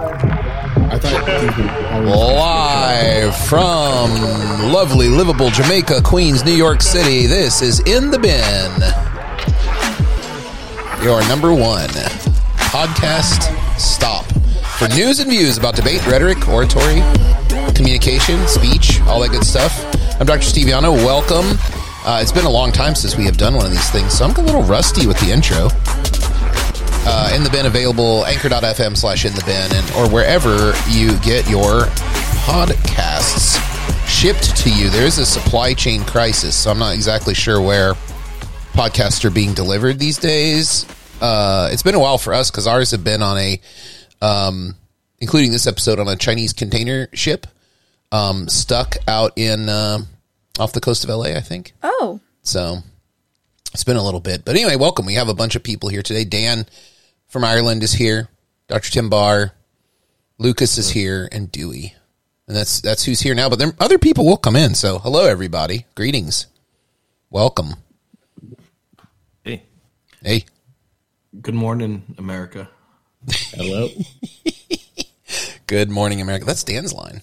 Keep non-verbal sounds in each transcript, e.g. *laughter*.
I thought Live from lovely, livable Jamaica, Queens, New York City, this is In the Bin, your number one podcast stop for news and views about debate, rhetoric, oratory, communication, speech, all that good stuff. I'm Dr. Steve Llano. Welcome. Uh, it's been a long time since we have done one of these things, so I'm a little rusty with the intro. Uh, in the bin available anchor.fm slash in the bin and or wherever you get your podcasts shipped to you there is a supply chain crisis so i'm not exactly sure where podcasts are being delivered these days uh, it's been a while for us because ours have been on a um, including this episode on a chinese container ship um, stuck out in uh, off the coast of la i think Oh, so it's been a little bit. But anyway, welcome. We have a bunch of people here today. Dan from Ireland is here. Dr. Tim Barr. Lucas is here and Dewey. And that's that's who's here now. But then other people will come in. So hello everybody. Greetings. Welcome. Hey, Hey. good morning, America. hello. *laughs* Good morning, America. That's Dan's line.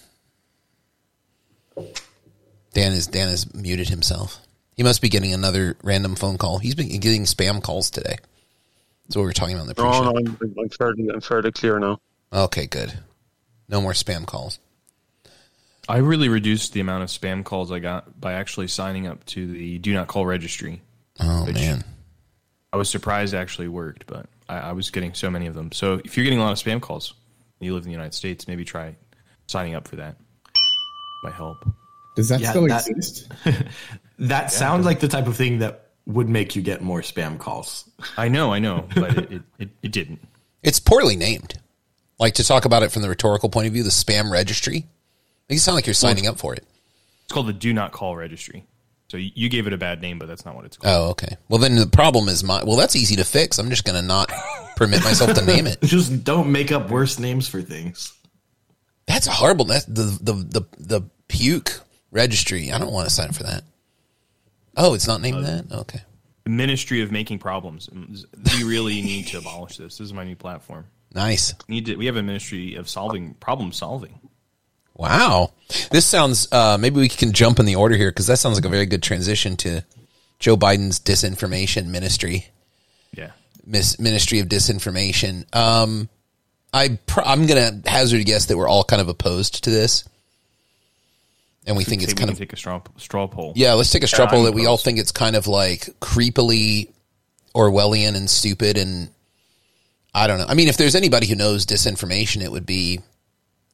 Dan is Dan has muted himself. He must be getting another random phone call. He's been getting spam calls today. That's what we were talking about in the pre-show. No, no, I'm, I'm fairly, I'm fairly clear now. Okay, good. No more spam calls. I really reduced the amount of spam calls I got by actually signing up to the do not call registry. Oh man. I was surprised it actually worked, but I, I was getting so many of them. So if you're getting a lot of spam calls, and you live in the United States, maybe try signing up for that. Might help. Does that Yeah, still that- exist? *laughs* That sounds like the type of thing that would make you get more spam calls. *laughs* I know, I know, but it, it, it, it didn't. It's poorly named. Like to talk about it from the rhetorical point of view, the spam registry. Makes it sound like you're signing up for it. It's called the do not call registry. So you, you gave it a bad name, but that's not what it's called. Oh, okay. Well, then the problem is my. Well, that's easy to fix. I'm just going to not permit myself to name it. *laughs* Just don't make up worse names for things. That's horrible. That's the the the the puke registry. I don't want to sign up for that. Oh, it's not named that. Okay. The Ministry of Making Problems. We really *laughs* need to abolish this. This is my new platform. Nice. We need to. We have a ministry of solving problem solving. Wow. This sounds. Uh, maybe we can jump in the order here because that sounds like a very good transition to Joe Biden's disinformation ministry. Yeah. Miss Ministry of Disinformation. Um, I pr- I'm gonna hazard a guess that we're all kind of opposed to this, and we think it's kind of take a straw straw poll. yeah. Let's take a straw Yeah, poll that we all think it's kind of like creepily Orwellian and stupid, and I don't know. I mean, if there's anybody who knows disinformation, it would be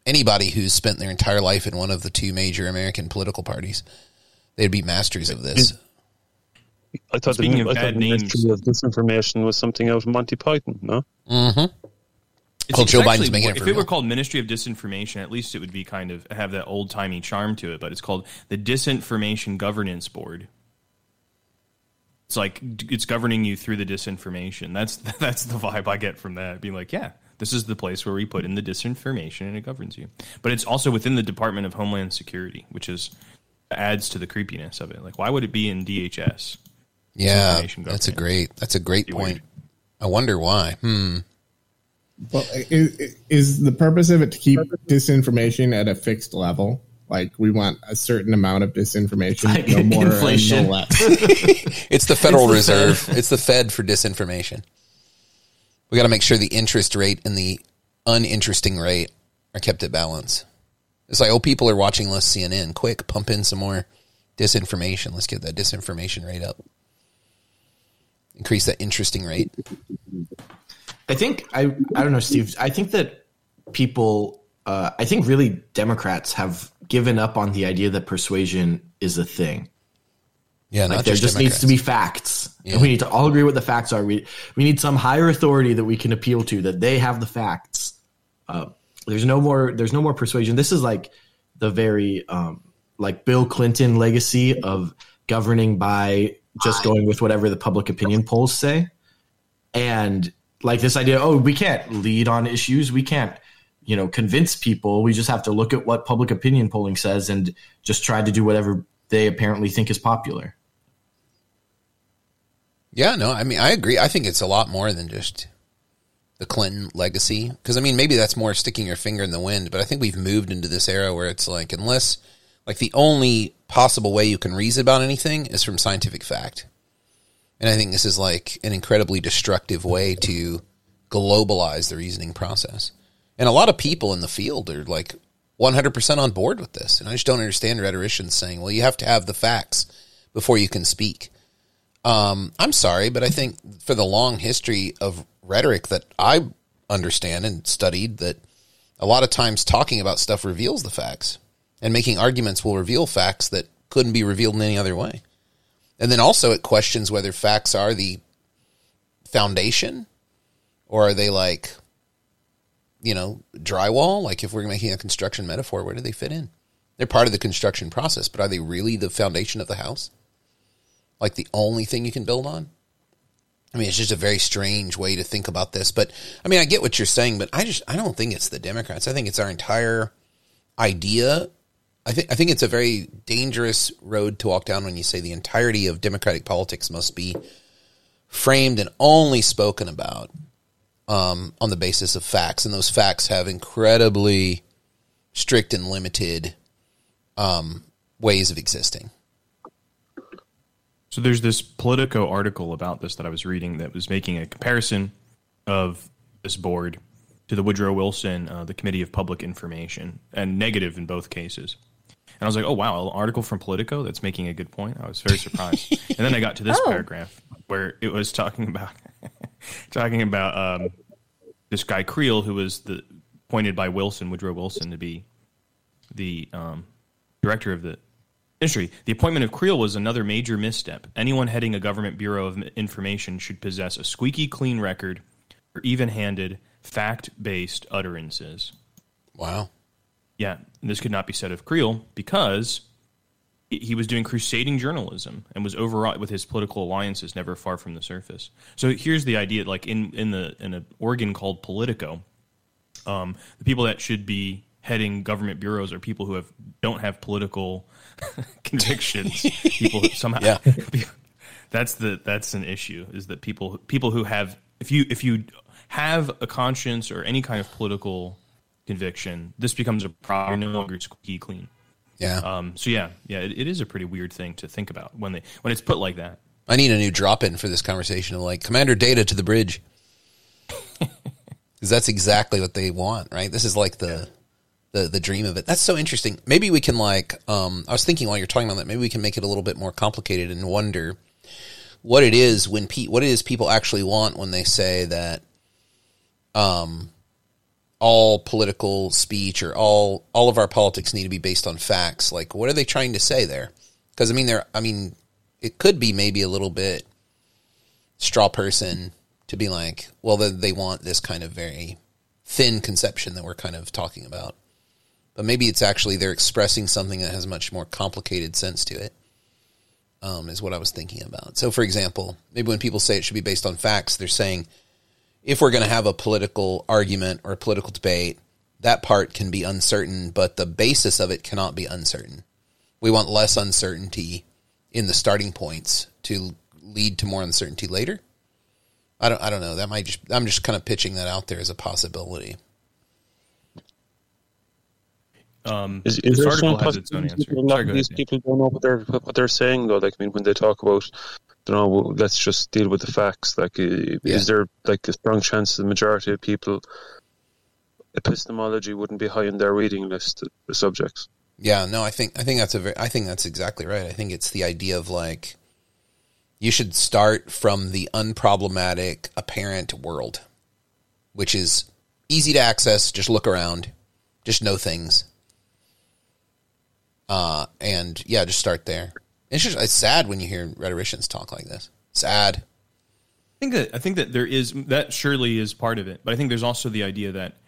anybody who's spent their entire life in one of the two major American political parties. They'd be masters of this. I thought, Speaking the, of I thought bad the names- mystery of disinformation was something out of Monty Python, no? It's, Well, it's Joe actually Biden's making it for If it were called Ministry of Disinformation, at least it would be kind of have that old timey charm to it. But it's called the Disinformation Governance Board. It's like it's governing you through the disinformation. That's *laughs* that's the vibe I get from that. Being like, yeah, this is the place where we put in the disinformation and it governs you. But it's also within the Department of Homeland Security, which is adds to the creepiness of it. Like, why would it be in DHS? Yeah, that's a great. That's a great point. I wonder why. Hmm. Well, is, is the purpose of it to keep disinformation at a fixed level? Like we want a certain amount of disinformation, Like no more inflation. and no less. *laughs* It's the Federal It's the Reserve. Fed. It's the Fed for disinformation. We got to make sure the interest rate and the uninteresting rate are kept at balance. It's like, oh, people are watching less CNN. Quick, pump in some more disinformation. Let's get that disinformation rate up. Increase that interesting rate. I think I I don't know, Steve. I think that people, uh, I think really Democrats have given up on the idea that persuasion is a thing. Yeah, Like not there just, just needs to be facts, Yeah. and we need to all agree what the facts are. We we need some higher authority that we can appeal to that they have the facts. Uh, there's no more. There's no more persuasion. This is like the very um, like Bill Clinton legacy of governing by just going with whatever the public opinion polls say, and like this idea. Oh, we can't lead on issues. We can't you know convince people. We just have to look at what public opinion polling says and just try to do whatever they apparently think is popular. Yeah, no, I mean, I agree. I think it's a lot more than just the Clinton legacy. Because I mean, maybe that's more sticking your finger in the wind, but I think we've moved into this era where it's like, unless like the only possible way you can reason about anything is from scientific fact. And I think this is like an incredibly destructive way to globalize the reasoning process. And a lot of people in the field are like 100% on board with this. And I just don't understand rhetoricians saying, well, you have to have the facts before you can speak. Um, I'm sorry, but I think for the long history of rhetoric that I understand and studied, that a lot of times talking about stuff reveals the facts, and making arguments will reveal facts that couldn't be revealed in any other way. And then also it questions whether facts are the foundation or are they like, you know, drywall? Like if we're making a construction metaphor, where do they fit in? They're part of the construction process, but are they really the foundation of the house? Like the only thing you can build on? I mean, it's just a very strange way to think about this. But I mean, I get what you're saying, but I just I don't think it's the Democrats. I think it's our entire idea. I think I think it's a very dangerous road to walk down when you say the entirety of democratic politics must be framed and only spoken about um, on the basis of facts, and those facts have incredibly strict and limited um, ways of existing. So there's this Politico article about this that I was reading that was making a comparison of this board to the Woodrow Wilson, uh, the Committee of Public Information, and negative in both cases. And I was like, oh, wow, an article from Politico that's making a good point. I was very surprised. *laughs* and then I got to this Oh. paragraph where it was talking about *laughs* talking about um, this guy Creel, who was the appointed by Wilson, Woodrow Wilson, to be the um, director of the industry. The appointment of Creel was another major misstep. Anyone heading a government bureau of information should possess a squeaky clean record or even-handed, fact-based utterances. Wow. Yeah, and this could not be said of Creel because he- he was doing crusading journalism and was overwrought with his political alliances, never far from the surface. So here's the idea: like in in the in an organ called Politico, um, the people that should be heading government bureaus are people who have don't have political *laughs* convictions. people somehow Yeah. *laughs* that's the that's an issue is that people people who have if you if you have a conscience or any kind of political conviction, this becomes a problem. You're no longer squeaky clean. Yeah. Um, so yeah, yeah, it, it is a pretty weird thing to think about when they when it's put like that. I need a new drop in for this conversation of like Commander Data to the bridge. *laughs* Because that's exactly what they want, right? This is like the the the dream of it. That's so interesting. Maybe we can like um I was thinking while you're talking about that, maybe we can make it a little bit more complicated and wonder what it is when pe- what it is people actually want when they say that um all political speech or all all of our politics need to be based on facts. Like what are they trying to say there? Because I mean they're I mean it could be maybe a little bit straw person to be like, well, they, they want this kind of very thin conception that we're kind of talking about. But maybe it's actually they're expressing something that has much more complicated sense to it. Um, is what I was thinking about. So, for example, maybe when people say it should be based on facts, they're saying if we're going to have a political argument or a political debate, that part can be uncertain, but the basis of it cannot be uncertain. We want less uncertainty in the starting points to lead to more uncertainty later. I don't. I don't know. That might just. I'm just kind of pitching that out there as a possibility. Um, Is, is there some article has its own possibility that Sorry, these ahead. people don't know what they're what they're saying though? Like, I mean, when they talk about, you know, let's just deal with the facts. Like, uh, Yeah. is there like a strong chance the majority of people epistemology wouldn't be high in their reading list? The subjects. Yeah. No. I think. I think that's a. Very, I think that's exactly right. I think it's the idea of like you should start from the unproblematic, apparent world, which is easy to access. Just look around. Just know things. Uh, and yeah, just start there. It's just it's sad when you hear rhetoricians talk like this. Sad. I think that I think that there is that surely is part of it, but I think there's also the idea that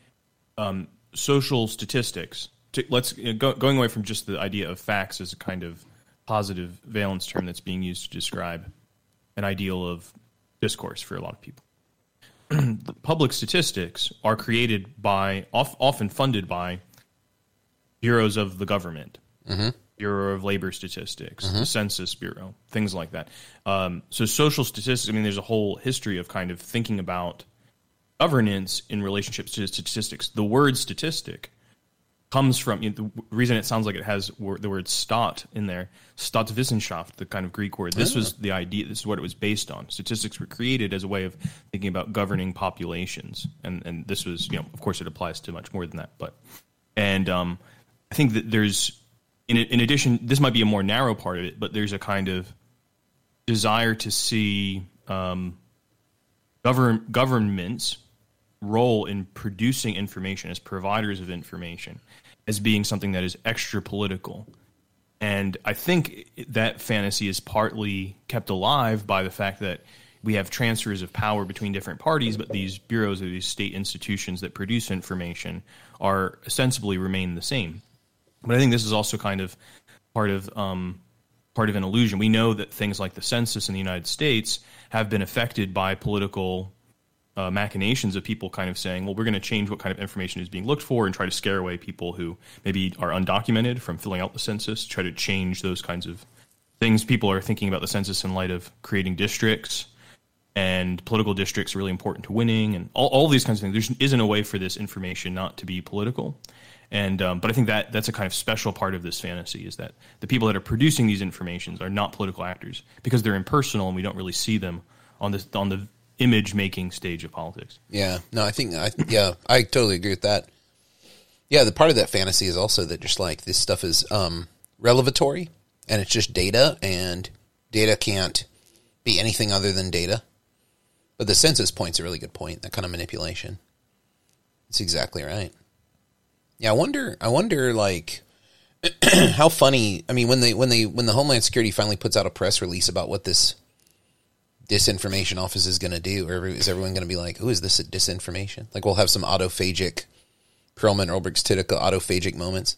um, social statistics. To, let's you know, go, going away from just the idea of facts as a kind of positive valence term that's being used to describe an ideal of discourse for a lot of people. *clears throat* Public statistics are created by, of, often funded by bureaus of the government. Bureau of Labor Statistics, the Census Bureau, things like that. Um, so social statistics. I mean, there's a whole history of kind of thinking about governance in relationships to statistics. The word statistic comes from you know, the reason it sounds like it has the word stat in there, Staatswissenschaft, the kind of Greek word. This was the idea. This is what it was based on. Statistics were created as a way of thinking about governing populations, and and this was you know of course it applies to much more than that, but and um, I think that there's in in addition this might be a more narrow part of it, but there's a kind of desire to see um, govern governments role in producing information as providers of information as being something that is extra political. And I think that fantasy is partly kept alive by the fact that we have transfers of power between different parties, but these bureaus or these state institutions that produce information are ostensibly remain the same. But I think this is also kind of part of um, part of an illusion. We know that things like the census in the United States have been affected by political uh, machinations of people kind of saying, well, we're going to change what kind of information is being looked for and try to scare away people who maybe are undocumented from filling out the census, try to change those kinds of things. People are thinking about the census in light of creating districts and political districts are really important to winning and all, all these kinds of things. There isn't a way for this information not to be political. And um, but I think that that's a kind of special part of this fantasy is that the people that are producing these informations are not political actors because they're impersonal and we don't really see them on this on the image making stage of politics. Yeah, no, I think, I, yeah, I totally agree with that. Yeah, the part of that fantasy is also that just like this stuff is um, relevatory and it's just data, and data can't be anything other than data. But the census point's a really good point. That kind of manipulation. It's exactly right. Yeah, I wonder. I wonder, like, *clears throat* how funny. I mean, when they when they when the Homeland Security finally puts out a press release about what this disinformation office is going to do? Or is everyone going to be like, "Who is this disinformation?" Like we'll have some autophagic Perelman Olbrechts-Tyteca autophagic moments.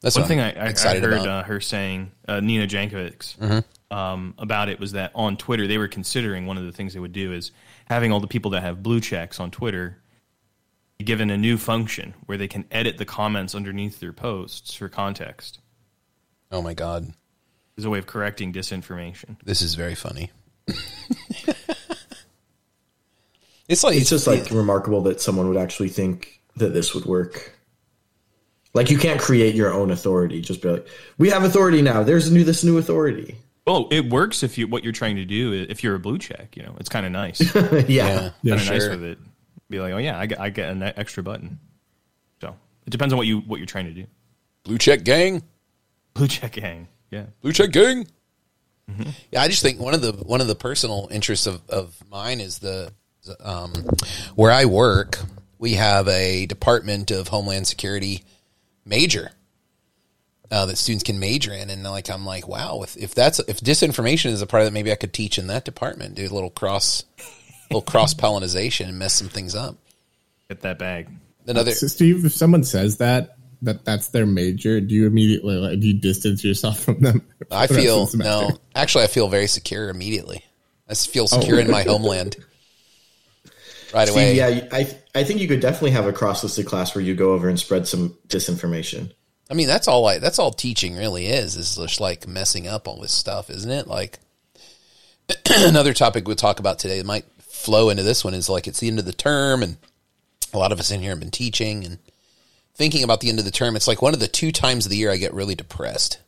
That's one thing I, I, I, heard uh, her saying, uh, Nina Jankowicz, mm-hmm. um, about it was that on Twitter they were considering one of the things they would do is having all the people that have blue checks on Twitter given a new function where they can edit the comments underneath their posts for context. Oh my god! as a way of correcting disinformation. This is very funny. *laughs* it's like it's just like remarkable that someone would actually think that this would work. Like you can't create your own authority. Just be like, we have authority now. There's a new this new authority. Well, it works if you what you're trying to do. If you're a blue check, you know, it's kind of nice. *laughs* yeah, yeah, yeah kind of sure. nice with it. Be like, oh yeah, I get, I get an extra button. So it depends on what you what you're trying to do. Blue check gang. Blue check gang. Yeah, blue check gang. Mm-hmm. Yeah, I just think one of the one of the personal interests of, of mine is the um, where I work. We have a Department of Homeland Security major uh, that students can major in, and like I'm like, wow, if, if that's if disinformation is a part of that, maybe I could teach in that department, do a little cross, little cross pollination, and mess some things up. Get that bag. Another so Steve, if someone says that, that that's their major, do you immediately like, do you distance yourself from them? I feel no. Actually, I feel very secure immediately. I feel oh. secure oh. in my homeland. *laughs* Right Steve, away. Yeah, I I think you could definitely have a cross listed class where you go over and spread some disinformation. I mean, that's all I that's all teaching really is is just like messing up all this stuff, isn't it? Like *clears throat* another topic we'll talk about today might flow into this one is like it's the end of the term and a lot of us in here have been teaching and thinking about the end of the term, it's like one of the two times of the year I get really depressed.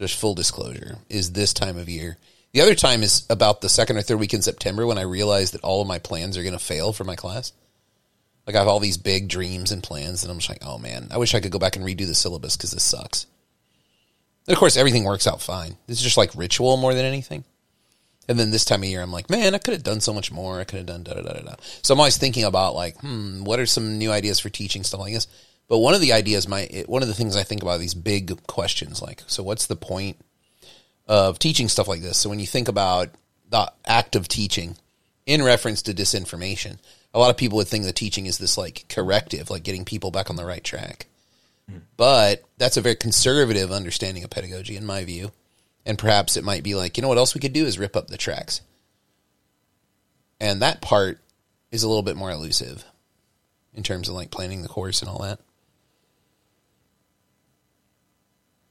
Just full disclosure is this time of year. The other time is about the second or third week in September when I realize that all of my plans are going to fail for my class. Like I have all these big dreams and plans, and I'm just like, oh man, I wish I could go back and redo the syllabus because this sucks. And of course, everything works out fine. This is just like ritual more than anything. And then this time of year, I'm like, man, I could have done so much more. I could have done da da da da. So I'm always thinking about like, hmm, what are some new ideas for teaching stuff like this? But one of the ideas, my one of the things I think about these big questions, like, so what's the point of teaching stuff like this? So when you think about the act of teaching in reference to disinformation, a lot of people would think that teaching is this like corrective, like getting people back on the right track. Mm. But that's a very conservative understanding of pedagogy, in my view. And perhaps it might be like, you know what else we could do is rip up the tracks. And that part is a little bit more elusive in terms of like planning the course and all that.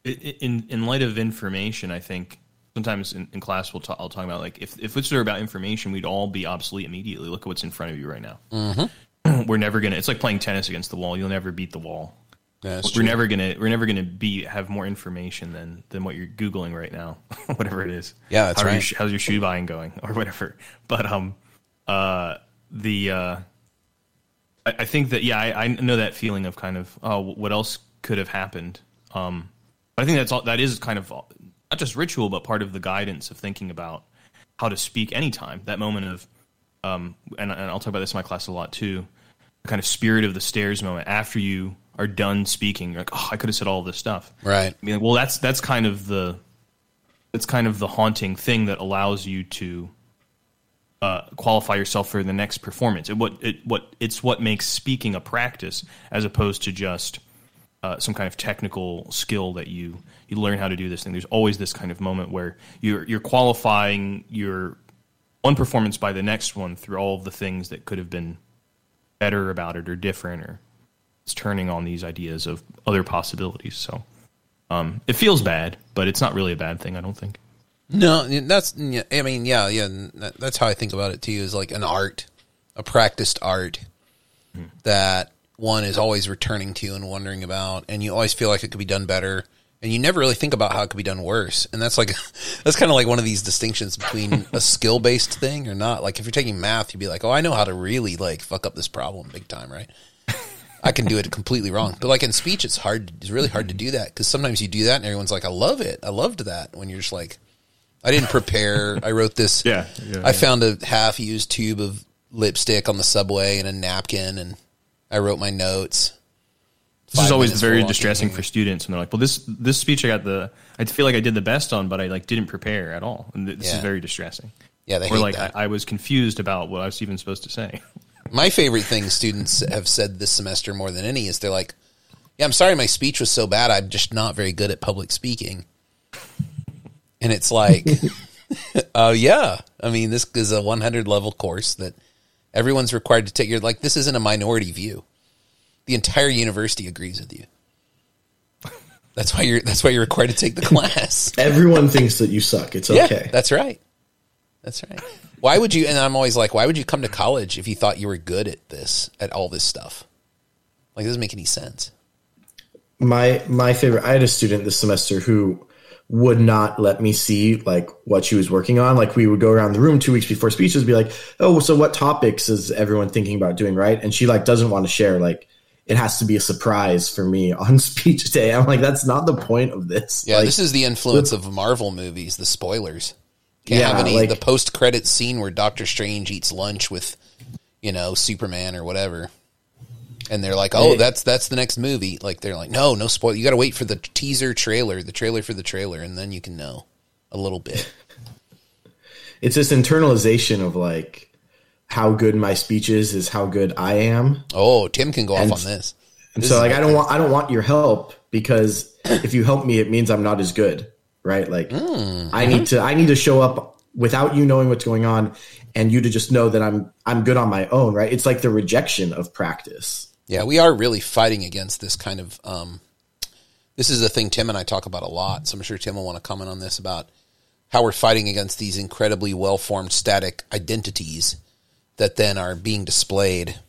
in in light of information, I think sometimes in, in class we'll talk, I'll talk about like if if it's about information, we'd all be obsolete immediately. Look at what's in front of you right now. Mm-hmm. *clears throat* we're never gonna. It's like playing tennis against the wall. You'll never beat the wall. That's we're true. never gonna we're never gonna be have more information than than what you're googling right now, *laughs* whatever it is. Yeah, that's How are your right. how's your shoe buying going or whatever? *laughs* But um, uh, the uh, I, I think that yeah, I, I know that feeling of kind of oh, what else could have happened. Um, but I think that's all. That is kind of not just ritual, but part of the guidance of thinking about how to speak anytime. That moment of um, and, and I'll talk about this in my class a lot too. The kind of spirit of the stairs moment after you are done speaking. You're like, oh, I could have said all this stuff. Right. I mean, well, that's that's kind of the that's kind of the haunting thing that allows you to uh, qualify yourself for the next performance. It, what it what it's what makes speaking a practice as opposed to just uh, some kind of technical skill that you you learn how to do this thing. There's always this kind of moment where you're you're qualifying your one performance by the next one through all of the things that could have been better about it or different or it's turning on these ideas of other possibilities. So um, it feels bad, but it's not really a bad thing. I don't think. No, that's. I mean, yeah, yeah. That's how I think about it too. Is like an art, a practiced art that one is always returning to and wondering about, and you always feel like it could be done better, and you never really think about how it could be done worse. And that's like *laughs* that's kind of like one of these distinctions between a skill based thing or not. Like if you're taking math, you'd be like, oh, I know how to really like fuck up this problem big time, right? I can do it completely wrong. But like in speech, it's hard. It's really hard to do that because sometimes you do that and everyone's like, I love it. I loved that. When you're just like, I didn't prepare. I wrote this. *laughs* Yeah, yeah, I found a half used tube of lipstick on the subway and a napkin and I wrote my notes. This is always very distressing for students, and they're like, "Well, this this speech I got the I feel like I did the best on, but I like didn't prepare at all." And th- this Yeah. is very distressing. Yeah, they Or hate like. I, I was confused about what I was even supposed to say. *laughs* My favorite thing students have said this semester more than any is they're like, "Yeah, I'm sorry, my speech was so bad. I'm just not very good at public speaking." And it's like, *laughs* *laughs* "Oh yeah, I mean, this is a 100 level course that everyone's required to take. You're like, this isn't a minority view. The entire university agrees with you. That's why you're. That's why you're required to take the *laughs* class. Everyone thinks that you suck. It's Yeah, okay. that's right. That's right. Why would you? And I'm always like, why would you come to college if you thought you were good at this, at all this stuff? Like, it doesn't make any sense. my my favorite i had a student this semester who would not let me see like what she was working on like we would go around the room two weeks before speeches be like oh so what topics is everyone thinking about doing right and she like doesn't want to share like it has to be a surprise for me *laughs* on speech day i'm like that's not the point of this Yeah, Like, this is the influence of Marvel movies, the spoilers. Yeah, have any like- the post credit scene where Doctor Strange eats lunch with, you know, Superman or whatever. And they're like, "Oh, Hey. that's that's the next movie." Like they're like, "No, no spoil. You got to wait for the teaser trailer, the trailer for the trailer, and then you can know a little bit." *laughs* it's this internalization of like how good my speech is is how good i am Oh, Tim can go off on this. And This so like I don't want I don't want your help because if you help me it means I'm not as good, right? Like Mm, I need to I need to show up without you knowing what's going on and you to just know that I'm I'm good on my own, right? It's like the rejection of practice. Yeah, we are really fighting against this kind of. Um, this is a thing Tim and I talk about a lot. So I'm sure Tim will want to comment on this about how we're fighting against these incredibly well formed static identities that then are being displayed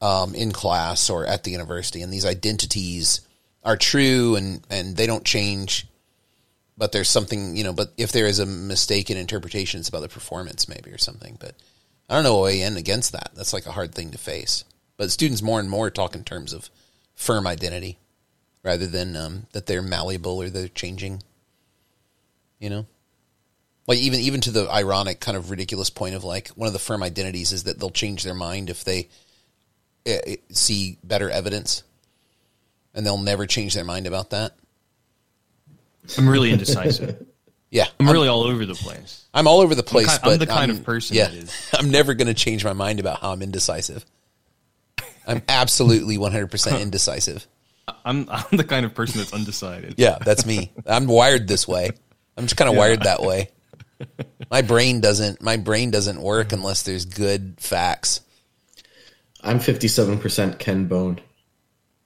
um, in class or at the university. And these identities are true and, and they don't change. But there's something, you know, but if there is a mistaken interpretation, it's about the performance maybe or something. But I don't know in against that. That's like a hard thing to face. But students more and more talk in terms of firm identity rather than um, that they're malleable or they're changing. You know, like even even to the ironic kind of ridiculous point of like one of the firm identities is that they'll change their mind if they uh, see better evidence, and they'll never change their mind about that. I'm really indecisive. *laughs* Yeah, I'm really all over the place. I'm all over the place, ki- I'm the kind of person Yeah, that is- *laughs* I'm never going to change my mind about how I'm indecisive. I'm absolutely 100% *laughs* indecisive. I'm I'm the kind of person that's undecided. Yeah, that's me. I'm wired this way. I'm just kind of wired that way. My brain doesn't. My brain doesn't work unless there's good facts. I'm 57% Ken Bone.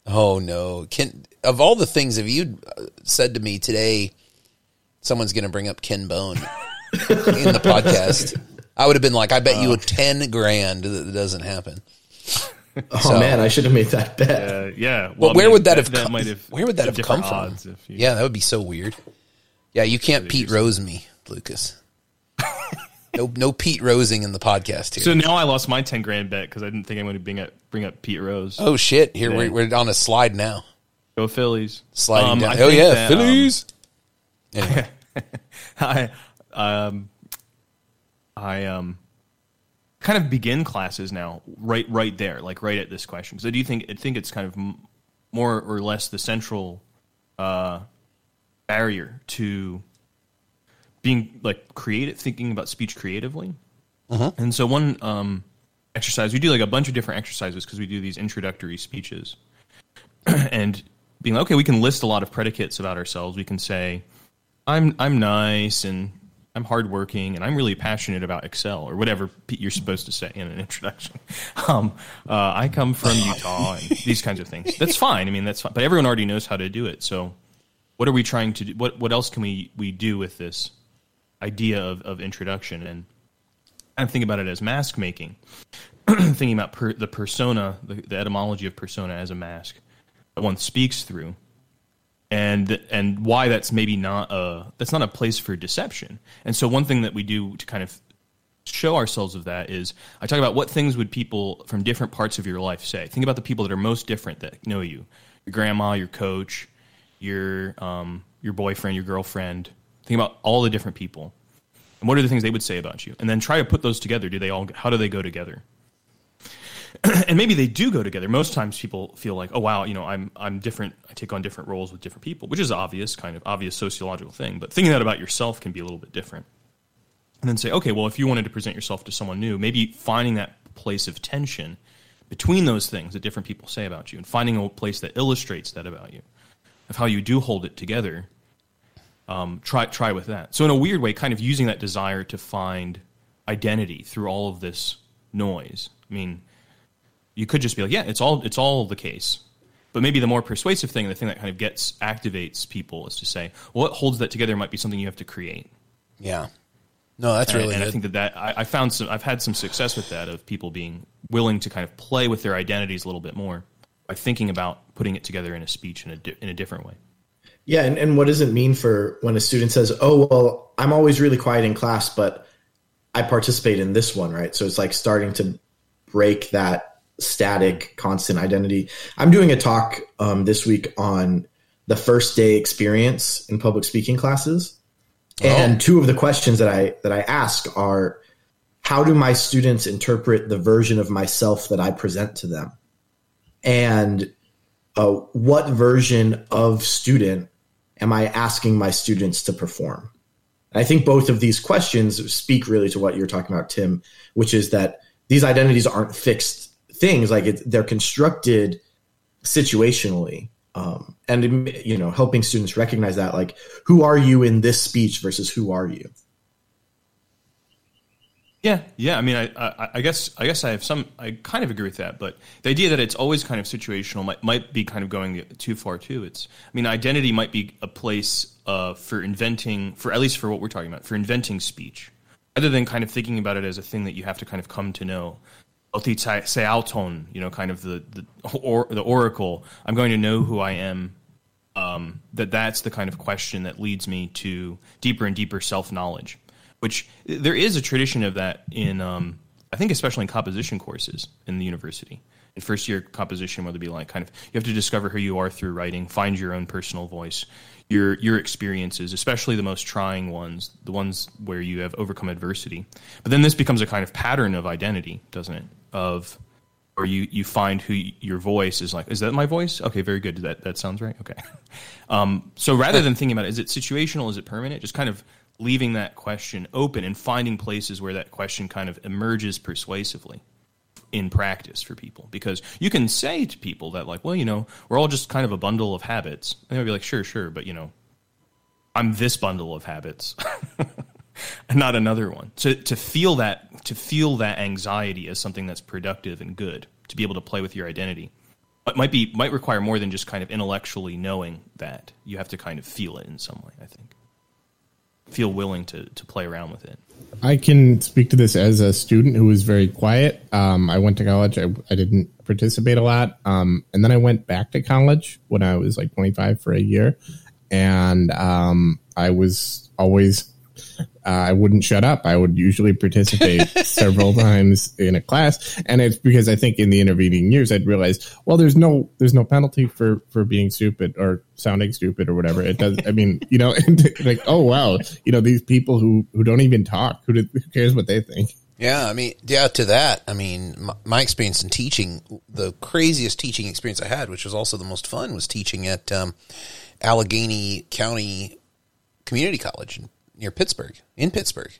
Oh no! Can of all the things, if you said to me today, someone's going to bring up Ken Bone *laughs* in the podcast. I would have been like, I bet you a ten grand that it doesn't happen. Oh So- man, I should have made that bet. Uh, yeah. Well, Well, I where mean, would that have come? might have where would that have come from? if you- Yeah, that would be so weird. Yeah, you can't Pete Rose me, Lucas. *laughs* no, no Pete Rosing in the podcast here. So now I lost my ten grand bet because I didn't think I'm going to bring up bring up Pete Rose. oh shit! Here we're, we're on a slide now, Go Phillies! sliding Um, down. I Oh think yeah, that, um, Phillies. Anyway, *laughs* I um I um kind of begin classes now right right there like right at this question so do you think I think it's kind of m- more or less the central uh barrier to being like creative thinking about speech creatively and so one um exercise we do like a bunch of different exercises because we do these introductory speeches *clears throat* and being like, okay we can list a lot of predicates about ourselves we can say I'm I'm nice and I'm hardworking and I'm really passionate about Excel or whatever you're supposed to say in an *laughs* introduction. Um, uh, I come from Utah and these kinds of things. That's fine. I mean, that's fine. But everyone already knows how to do it. So, what are we trying to do? What what else can we we do with this idea of, of introduction? And I'm thinking about it as mask making. *clears throat* thinking about per, the persona, the, the etymology of persona as a mask that one speaks through and and why that's maybe not a that's not a place for deception. And so one thing that we do to kind of show ourselves of that is I talk about what things would people from different parts of your life say. Think about the people that are most different that know you. Your grandma, your coach, your um, your boyfriend, your girlfriend. Think about all the different people. And what are the things they would say about you? And then try to put those together. Do they all how do they go together? *clears throat* and maybe they do go together. Most times people feel like, oh wow, you know, I'm I'm different. I take on different roles with different people, which is obvious, kind of obvious sociological thing. But thinking that about yourself can be a little bit different. And then say, okay, well, if you wanted to present yourself to someone new, maybe finding that place of tension between those things that different people say about you, and finding a place that illustrates that about you, of how you do hold it together. Um, try try with that. So in a weird way, kind of using that desire to find identity through all of this noise. I mean, you could just be like, yeah, it's all it's all the case. But maybe the more persuasive thing, the thing that kind of gets activates people, is to say, well, what holds that together might be something you have to create. yeah. No, that's And- really and, I think that that I, I found some, I've had some success with that of people being willing to kind of play with their identities a little bit more by thinking about putting it together in a speech in a di- in a different way. Yeah, and, and what does it mean for when a student says, "Oh, well, I'm always really quiet in class, but I participate in this one," right? So it's like starting to break that static, constant identity. I'm doing a talk um, this week on the first day experience in public speaking classes, and two of the questions that I that I ask are, "How do my students interpret the version of myself that I present to them?" and uh, what version of student am I asking my students to perform? I think both of these questions speak really to what you're talking about, Tim, which is that these identities aren't fixed things; like it, they're constructed situationally, um, and you know, helping students recognize that, like, who are you in this speech versus who are you? Yeah, yeah. I mean, I, I, I guess, I guess I have some. I kind of agree with that, but the idea that it's always kind of situational might might be kind of going too far too. It's, I mean, identity might be a place uh, for inventing, for at least for what we're talking about, for inventing speech, rather than kind of thinking about it as a thing that you have to kind of come to know. Seauton, you know, kind of the the or the oracle. I'm going to know who I am. Um, that that's the kind of question that leads me to deeper and deeper self knowledge which there is a tradition of that in um, I think especially in composition courses in the university. In first year composition, whether it be like kind of you have to discover who you are through writing, find your own personal voice, your your experiences, especially the most trying ones, the ones where you have overcome adversity. But then this becomes a kind of pattern of identity, doesn't it? Of or you you find who your voice is like. Is that my voice? Okay, very good. That that sounds right. Okay. *laughs* Um, so rather than thinking about it, is it situational? Is it permanent? Just kind of leaving that question open and finding places where that question kind of emerges persuasively in practice for people. Because you can say to people that like, well, you know, we're all just kind of a bundle of habits. And they'll be like, sure, sure, but you know, I'm this bundle of habits. *laughs* and not another one. To to feel that to feel that anxiety as something that's productive and good, to be able to play with your identity. It might be might require more than just kind of intellectually knowing that. You have to kind of feel it in some way, I think. Feel willing to to play around with it. I can speak to this as a student who was very quiet. Um, I went to college. I, I didn't participate a lot. Um, and then I went back to college when I was like 25 for a year. And um, I was always uh, I wouldn't shut up. I would usually participate *laughs* several times in a class, and it's because I think in the intervening years I'd realized, well, there's no there's no penalty for for being stupid or sounding stupid or whatever. It does. I mean, *laughs* you know, *laughs* like oh wow, you know these people who who don't even talk. Who, who cares what they think? Yeah, I mean, yeah. To that, I mean, my, my, experience in teaching, the craziest teaching experience I had, which was also the most fun, was teaching at um, Allegheny County Community College near Pittsburgh, in Pittsburgh.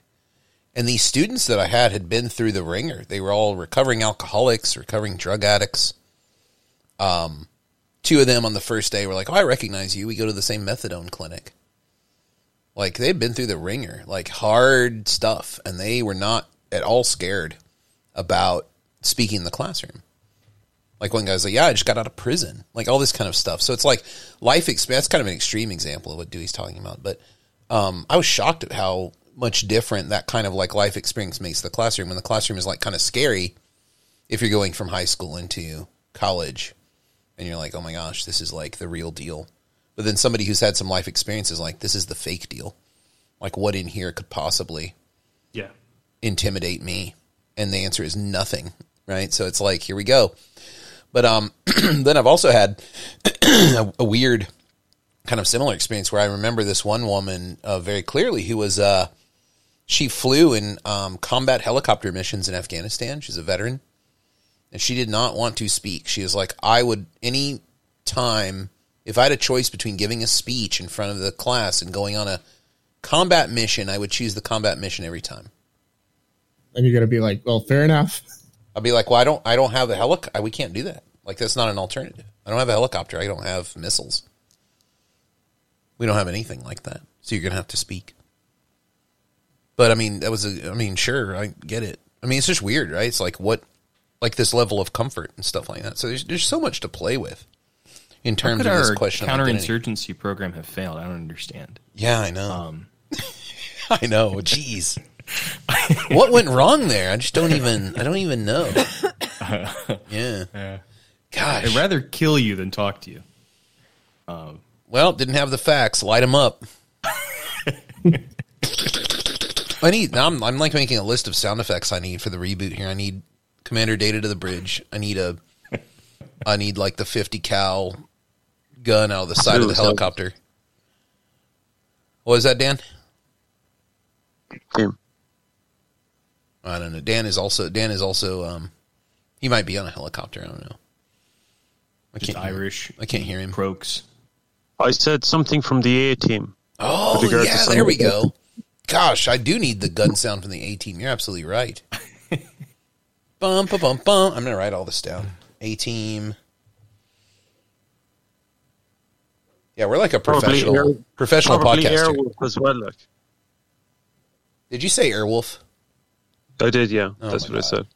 And these students that I had had been through the wringer. They were all recovering alcoholics, recovering drug addicts. Um, two of them on the first day were like, "Oh, I recognize you. We go to the same methadone clinic." Like they'd been through the wringer, like hard stuff, and they were not at all scared about speaking in the classroom. Like one guy's like, "Yeah, I just got out of prison," like all this kind of stuff. So it's like life experience. That's kind of an extreme example of what Dewey's talking about, but um, I was shocked at how much different that kind of like life experience makes the classroom. And the classroom is like kind of scary if you're going from high school into college and you're like, oh my gosh, this is like the real deal. But then somebody who's had some life experiences like this is the fake deal. Like what in here could possibly yeah intimidate me? And the answer is nothing, right? So it's like here we go. But um, *clears throat* then I've also had *clears throat* a, a weird kind of similar experience where I remember this one woman uh, very clearly who was uh, she flew in um, combat helicopter missions in Afghanistan. She's a veteran, and she did not want to speak. She was like, I would any time if I had a choice between giving a speech in front of the class and going on a combat mission, I would choose the combat mission every time. And you're gonna be like, well, fair enough. I'll be like, well, I don't, I don't have a helicopter. We can't do that. Like that's not an alternative. I don't have a helicopter. I don't have missiles. We don't have anything like that. So you're going to have to speak. But I mean, that was a, I mean, sure, I get it. I mean, it's just weird, right? It's like what, like this level of comfort and stuff like that. So there's, there's so much to play with in terms of this question. Counterinsurgency program have failed. I don't understand. Yeah, I know. Um, *laughs* I know. Jeez. what went wrong there? I just don't even. I don't even know. *laughs* Yeah. yeah. Gosh. I'd rather kill you than talk to you. Um, well, didn't have the facts. Light them up. I need. Now I'm, I'm like making a list of sound effects I need for the reboot here. I need Commander Data to the bridge. I need a. I need like the 50 cal gun out of the side of the helicopter. What is that, Dan? Him. I don't know. Dan is also Dan is also um he might be on a helicopter. I don't know. I can't Irish. I can't hear him. Croaks. I said something from the A team. Oh, yeah, there we go. Gosh, I do need the gun sound from the A team. You're absolutely right. *laughs* bum, bum, bum, bum. I'm going to write all this down. A team. Yeah, we're like a professional air, professional podcaster. Airwolf as well, like. Did you say Airwolf? I did, yeah. Oh That's what God. I said.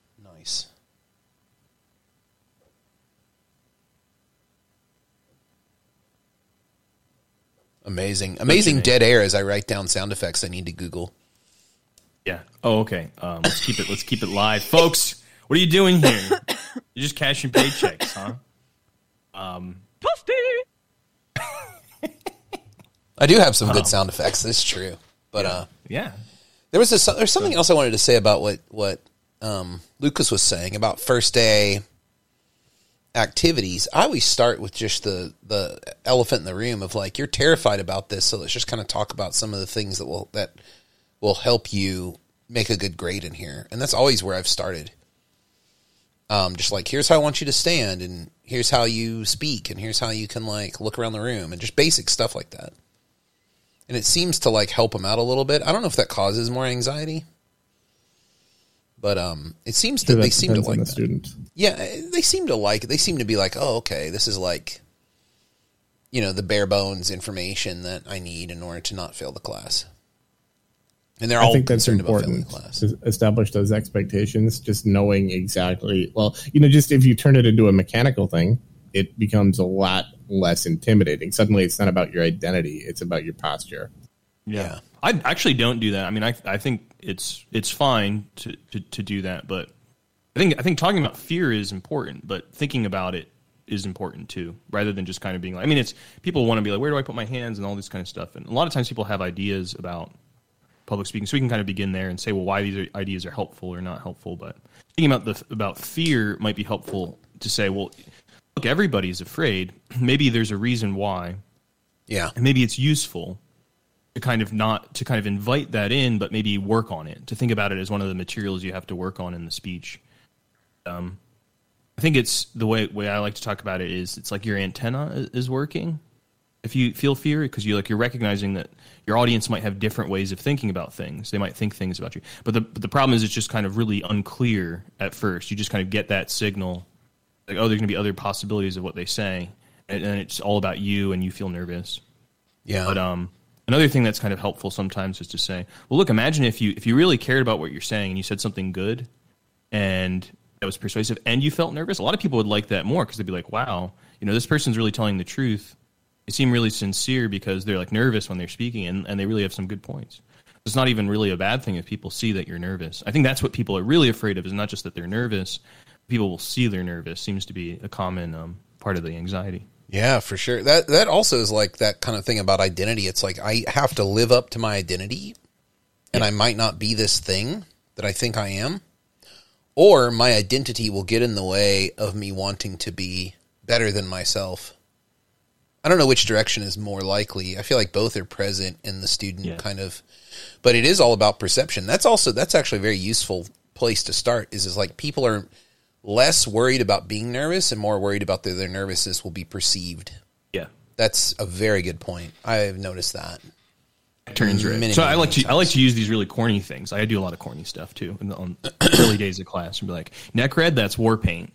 Amazing, amazing dead air as I write down sound effects I need to Google. Yeah. Oh, okay. Um, let's keep it. Let's keep it live, folks. What are you doing here? *laughs* You're just cashing paychecks, huh? Um, Toasty. I do have some good um, sound effects. This is true, but yeah. uh, yeah. There was this, there's something else I wanted to say about what what um, Lucas was saying about first day activities, I always start with just the the elephant in the room of like you're terrified about this, so let's just kind of talk about some of the things that will that will help you make a good grade in here, and that's always where I've started. Um, just like here's how I want you to stand, and here's how you speak, and here's how you can like look around the room, and just basic stuff like that. And it seems to like help them out a little bit. I don't know if that causes more anxiety. But um, it seems that, they seem to like the that. student. Yeah, they seem to like. It. They seem to be like, oh, okay, this is like, you know, the bare bones information that I need in order to not fail the class. And they're I all think that's important to establish those expectations. Just knowing exactly. Well, you know, just if you turn it into a mechanical thing, it becomes a lot less intimidating. Suddenly, it's not about your identity; it's about your posture. Yeah. I actually don't do that. I mean, I I think it's it's fine to, to, to do that, but I think I think talking about fear is important, but thinking about it is important too, rather than just kind of being like. I mean, it's people want to be like, where do I put my hands and all this kind of stuff, and a lot of times people have ideas about public speaking, so we can kind of begin there and say, well, why these ideas are helpful or not helpful. But thinking about the about fear might be helpful to say, well, look, everybody's afraid. Maybe there's a reason why, Yeah. and maybe it's useful to kind of not to kind of invite that in, but maybe work on it. To think about it as one of the materials you have to work on in the speech. Um, I think it's the way way I like to talk about it is it's like your antenna is working. If you feel fear, because you like you're recognizing that your audience might have different ways of thinking about things. They might think things about you, but the but the problem is it's just kind of really unclear at first. You just kind of get that signal, like oh, there's going to be other possibilities of what they say, and, and it's all about you, and you feel nervous. Yeah. But um, another thing that's kind of helpful sometimes is to say, well, look, imagine if you if you really cared about what you're saying and you said something good, and that was persuasive, and you felt nervous. A lot of people would like that more because they'd be like, wow, you know, this person's really telling the truth. They seem really sincere because they're like nervous when they're speaking, and, and they really have some good points. It's not even really a bad thing if people see that you're nervous. I think that's what people are really afraid of is not just that they're nervous. People will see they're nervous. Seems to be a common um, part of the anxiety. Yeah, for sure. That that also is like that kind of thing about identity. It's like I have to live up to my identity and I might not be this thing that I think I am. Or my identity will get in the way of me wanting to be better than myself. I don't know which direction is more likely. I feel like both are present in the student Yeah. kind of but it is all about perception. That's also that's actually a very useful place to start is is like people are less worried about being nervous and more worried about that their nervousness will be perceived. Yeah. That's a very good point. I've noticed that. turns red. Many, so I many like to I like to use these really corny things. I do a lot of corny stuff too in the, on *clears throat* early days of class. And be like, neck red, that's war paint.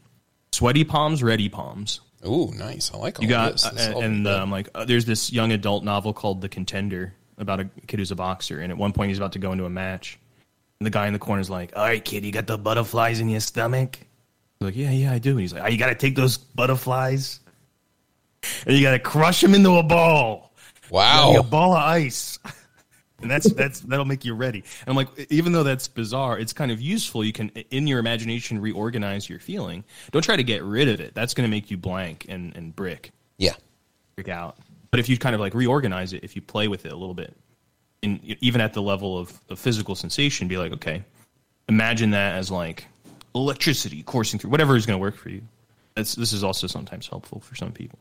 Sweaty palms, ready palms. Ooh, nice. I like all You got this. This uh, all and good. um, like uh, there's this young adult novel called The Contender about a kid who's a boxer, and at one point he's about to go into a match, and the guy in the corner is like, "All right, kid, you got the butterflies in your stomach." He's like, "Yeah, yeah, I do." And he's like, "Oh, you got to take those butterflies, and you got to crush them into a ball." Wow. a ball of ice. *laughs* And that's that's that'll make you ready. And I'm like, even though that's bizarre, it's kind of useful. You can in your imagination reorganize your feeling. Don't try to get rid of it. That's going to make you blank and and brick Yeah. brick out. But if you kind of like reorganize it, if you play with it a little bit, and even at the level of, of physical sensation, be like, okay, imagine that as like electricity coursing through whatever is going to work for you. That's this is also sometimes helpful for some people.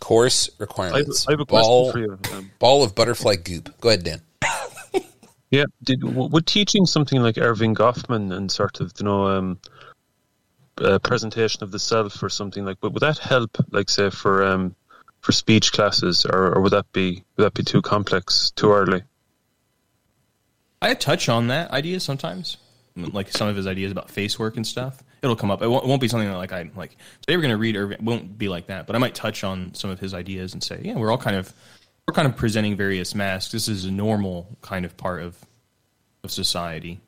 Course I have, requirements. I have a ball, question for you. Um, ball of butterfly goop. Go ahead, Dan. *laughs* yeah, did w- would teaching something like Erving Goffman and sort of you know um, uh, presentation of the self or something like, would would that help? Like say for um, for speech classes, or, or would that be would that be too complex, too early? I touch on that idea sometimes, like some of his ideas about face work and stuff. It'll come up. It won't, it won't be something that like I like. Today we're going to read Erving. It won't be like that, but I might touch on some of his ideas and say, yeah, we're all kind of we're kind of presenting various masks. This is a normal kind of part of of society.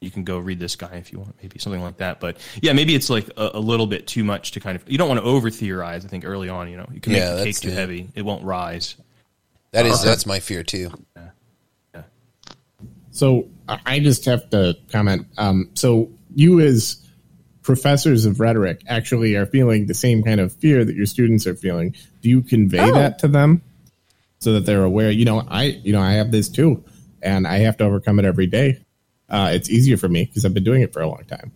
You can go read this guy if you want, maybe something like that. But yeah, maybe it's like a, a little bit too much to kind of. You don't want to over theorize. I think early on, you know, you can make Yeah, the cake too heavy. It won't rise. That is Uh-huh. that's my fear too. So I I just have to comment. Um, so you, as professors of rhetoric, actually are feeling the same kind of fear that your students are feeling. Do you convey that to them so that they're aware? You know, I, you know, I have this too, and I have to overcome it every day. Uh, it's easier for me because I've been doing it for a long time.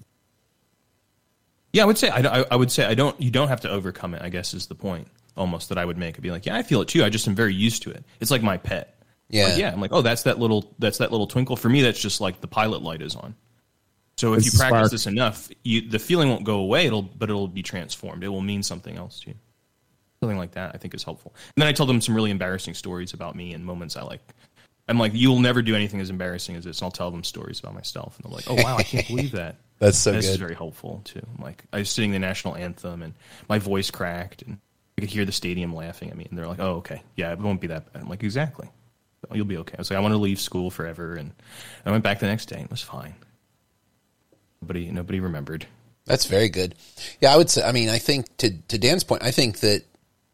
Yeah, I would say I, I, I would say I don't. You don't have to overcome it. I guess is the point almost that I would make. I'd be like, yeah, I feel it too. I just am very used to it. It's like my pet. Yeah. Like, yeah. I'm like, oh, that's that little that's that little twinkle. For me, that's just like the pilot light is on. So if It's you practice spark. this enough, you, the feeling won't go away. It'll but it'll be transformed. It will mean something else to you. Something like that, I think, is helpful. And then I tell them some really embarrassing stories about me and moments I like. I'm like, you'll never do anything as embarrassing as this. And I'll tell them stories about myself, and they're like, oh wow, I can't believe that. *laughs* That's so this is very helpful too. I'm Like I was singing the national anthem and my voice cracked and I could hear the stadium laughing at me and they're like, "Oh, okay, yeah, it won't be that bad." I'm like, "Exactly, Oh, you'll be okay." I was like, "I want to leave school forever," and I went back the next day and it was fine. Nobody, nobody remembered. That's very good. Yeah, I would say. I mean, I think to to Dan's point, I think that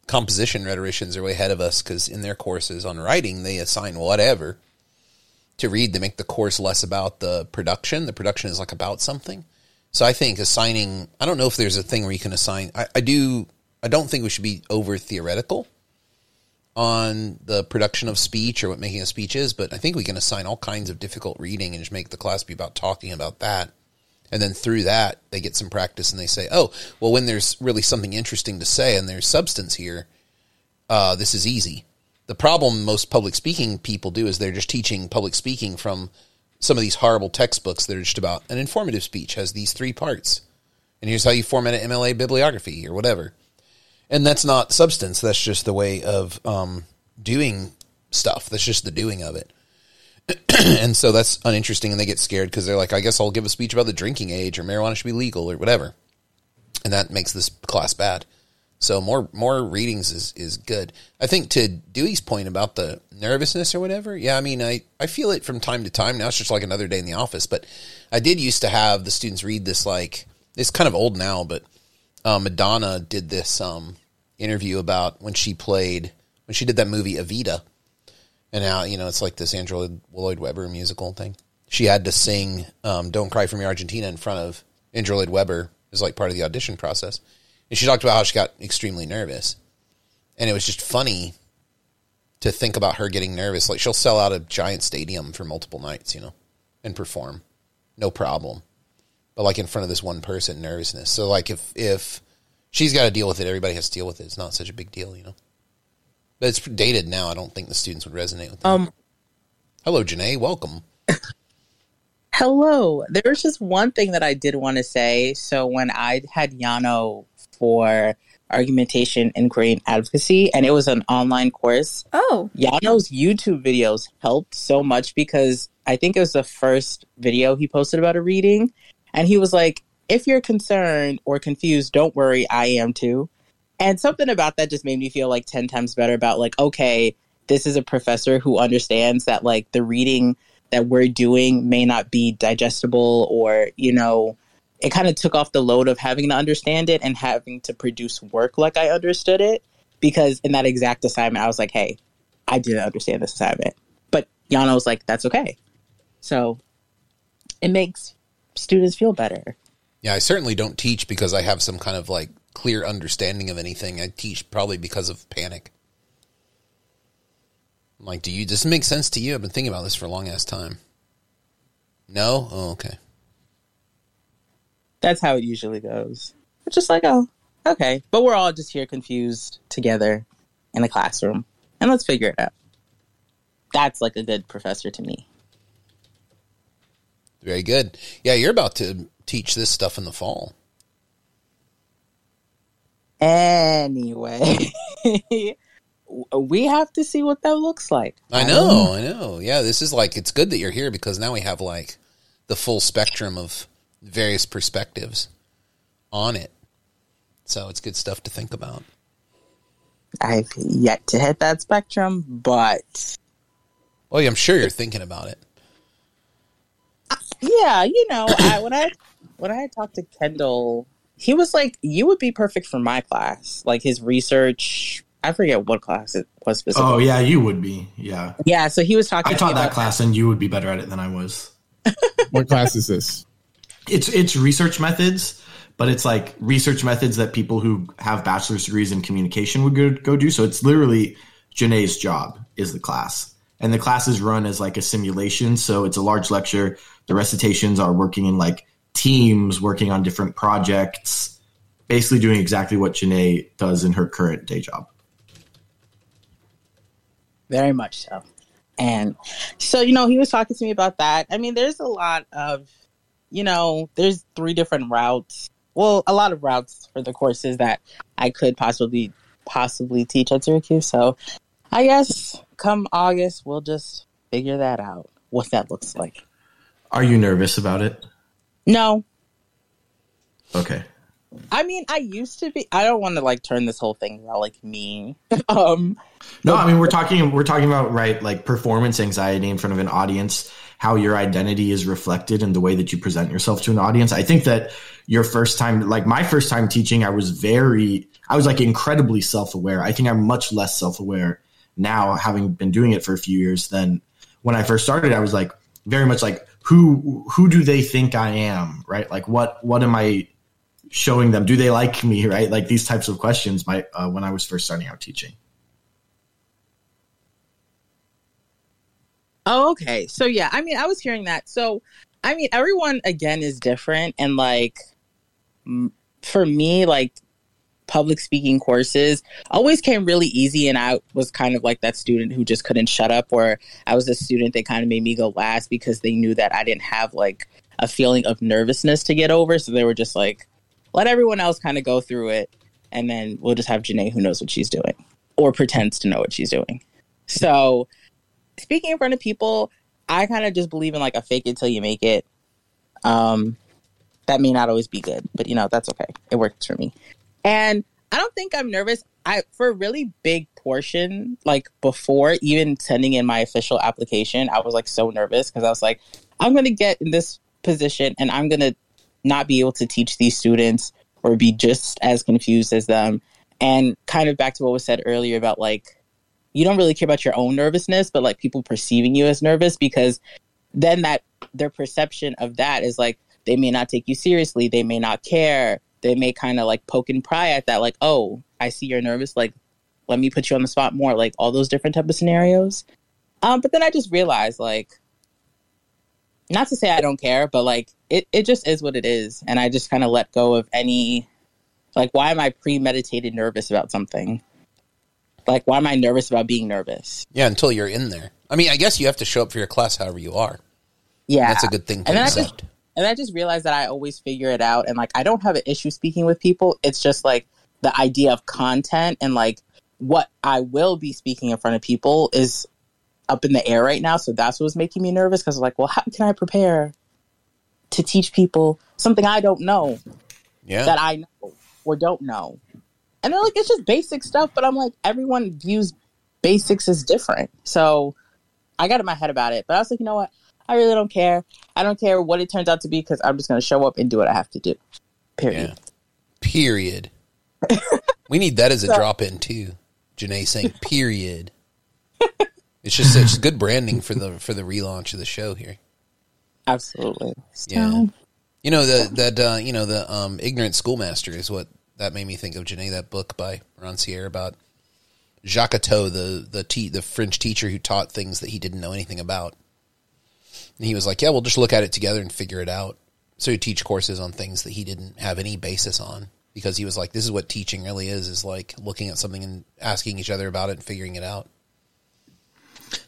composition rhetoricians are way ahead of us because in their courses on writing, they assign whatever to read to make the course less about the production. The production is like about something. So I think assigning, I don't know if there's a thing where you can assign, I, I do, I don't think we should be over theoretical on the production of speech or what making a speech is, but I think we can assign all kinds of difficult reading and just make the class be about talking about that. And then through that, they get some practice and they say, oh, well, when there's really something interesting to say and there's substance here, uh, this is easy. The problem most public speaking people do is they're just teaching public speaking from some of these horrible textbooks that are just about an informative speech has these three parts. And here's how you format an MLA bibliography or whatever. And that's not substance. That's just the way of um, doing stuff. That's just the doing of it. *clears throat* and so that's uninteresting. And they get scared because they're like, I guess I'll give a speech about the drinking age or marijuana should be legal or whatever. And that makes this class bad. So more more readings is, is good. I think to Dewey's point about the nervousness or whatever, yeah, I mean I, I feel it from time to time. Now it's just like another day in the office. But I did used to have the students read this like it's kind of old now, but uh, Madonna did this um, interview about when she played when she did that movie Evita, and now you know it's like this Andrew Lloyd Webber musical thing. She had to sing um, "Don't Cry for Me, Argentina" in front of Andrew Lloyd Webber as like part of the audition process, and she talked about how she got extremely nervous, and it was just funny to think about her getting nervous. Like she'll sell out a giant stadium for multiple nights, you know, and perform, no problem. But like in front of this one person, nervousness. So like if if she's got to deal with it, everybody has to deal with it. It's not such a big deal, you know. But it's dated now. I don't think the students would resonate with that. Um, Hello, Janae. Welcome. *coughs* hello. There was just one thing that I did want to say. So when I had Llano for argumentation, and and advocacy, and it was an online course, Oh, Llano's YouTube videos helped so much because I think it was the first video he posted about a reading. And he was like, if you're concerned or confused, don't worry, I am too. And something about that just made me feel like 10 times better about, like, okay, this is a professor who understands that, like, the reading that we're doing may not be digestible or, you know, it kind of took off the load of having to understand it and having to produce work like I understood it. Because in that exact assignment, I was like, hey, I didn't understand this assignment. But Llano was like, that's okay. So it makes students feel better. Yeah, I certainly don't teach because I have some kind of like clear understanding of anything. I teach probably because of panic. I'm like, do you does this make sense to you? I've been thinking about this for a long ass time. No? Oh, okay. That's how it usually goes. It's just like, oh, okay. But we're all just here confused together in a classroom. And let's figure it out. That's like a good professor to me. Very good. Yeah, you're about to teach this stuff in the fall. Anyway, *laughs* we have to see what that looks like. I know, I know. Yeah, this is like it's good that you're here because now we have like the full spectrum of various perspectives on it. So it's good stuff to think about. I've yet to hit that spectrum, but Well, yeah, I'm sure you're thinking about it. Yeah, you know, I, when I when I talked to Kendall, he was like, "You would be perfect for my class." Like his research, I forget what class it was oh, specifically. Oh yeah, you would be. Yeah, yeah. So he was talking. I to me taught that about class, and you would be better at it than I was. *laughs* What class is this? It's it's research methods, but it's like research methods that people who have bachelor's degrees in communication would go go do. So it's literally Janae's job is the class, and the classes run as like a simulation. So it's a large lecture. The recitations are working in like teams, working on different projects, basically doing exactly what Janae does in her current day job. Very much so. And so, you know, he was talking to me about that. I mean, there's a lot of, you know, there's three different routes. Well, a lot of routes for the courses that I could possibly possibly teach at Syracuse. So I guess come August we'll just figure that out, what that looks like. Are you nervous about it? No. Okay. I mean, I used to be. I don't want to like turn this whole thing about like me. *laughs* um, No, I mean we're talking we're talking about right like performance anxiety in front of an audience, how your identity is reflected in the way that you present yourself to an audience. I think that your first time like my first time teaching, I was very I was like incredibly self aware. I think I'm much less self aware now, having been doing it for a few years than when I first started. I was like very much like who who do they think I am, right? Like what what am I showing them? Do they like me, right? Like these types of questions. My uh, when I was first starting out teaching. Oh, okay. So yeah, I mean, I was hearing that. So, I mean, everyone again is different, and like m- for me, like public speaking courses always came really easy, and I was kind of like that student who just couldn't shut up, or I was a student that kind of made me go last because they knew that I didn't have like a feeling of nervousness to get over, so they were just like, let everyone else kind of go through it, and then we'll just have Janae who knows what she's doing or pretends to know what she's doing. So speaking in front of people, I kind of just believe in like a fake it till you make it. Um, that may not always be good, but you know that's okay. It works for me, and I don't think I'm nervous. I for a really big portion, like before even sending in my official application, I was like so nervous because I was like, I'm gonna get in this position and I'm gonna not be able to teach these students or be just as confused as them. And kind of back to what was said earlier about like you don't really care about your own nervousness, but like people perceiving you as nervous because then that their perception of that is like they may not take you seriously, they may not care, they may kind of like poke and pry at that, like, oh, I see you're nervous, like let me put you on the spot more, like all those different type of scenarios. Um, but then I just realized like not to say I don't care, but like it, it just is what it is. And I just kind of let go of any like why am I premeditated nervous about something? Like why am I nervous about being nervous? Yeah, until you're in there. I mean, I guess you have to show up for your class however you are. Yeah. That's a good thing to And then I accept. And I just realized that I always figure it out and like I don't have an issue speaking with people. It's just like the idea of content and like what I will be speaking in front of people is up in the air right now. So that's what was making me nervous because like, well, how can I prepare to teach people something I don't know yeah. that I know or don't know? And they're like, it's just basic stuff, but I'm like, everyone views basics as different. So I got in my head about it, but I was like, you know what? I really don't care. I don't care what it turns out to be because I'm just going to show up and do what I have to do. Period. yeah. Period. *laughs* we need that as a drop in too. Janae saying period. It's just it's good branding for the for the relaunch of the show here. Absolutely. Yeah. So, You know the that uh, you know the um, ignorant schoolmaster is what that made me think of. Janae, that book by Rancière about Jacques Atteux, the the te- the French teacher who taught things that he didn't know anything about. And he was like, "Yeah, we'll just look at it together and figure it out." So he teach courses on things that he didn't have any basis on because he was like, "This is what teaching really is: is like looking at something and asking each other about it and figuring it out."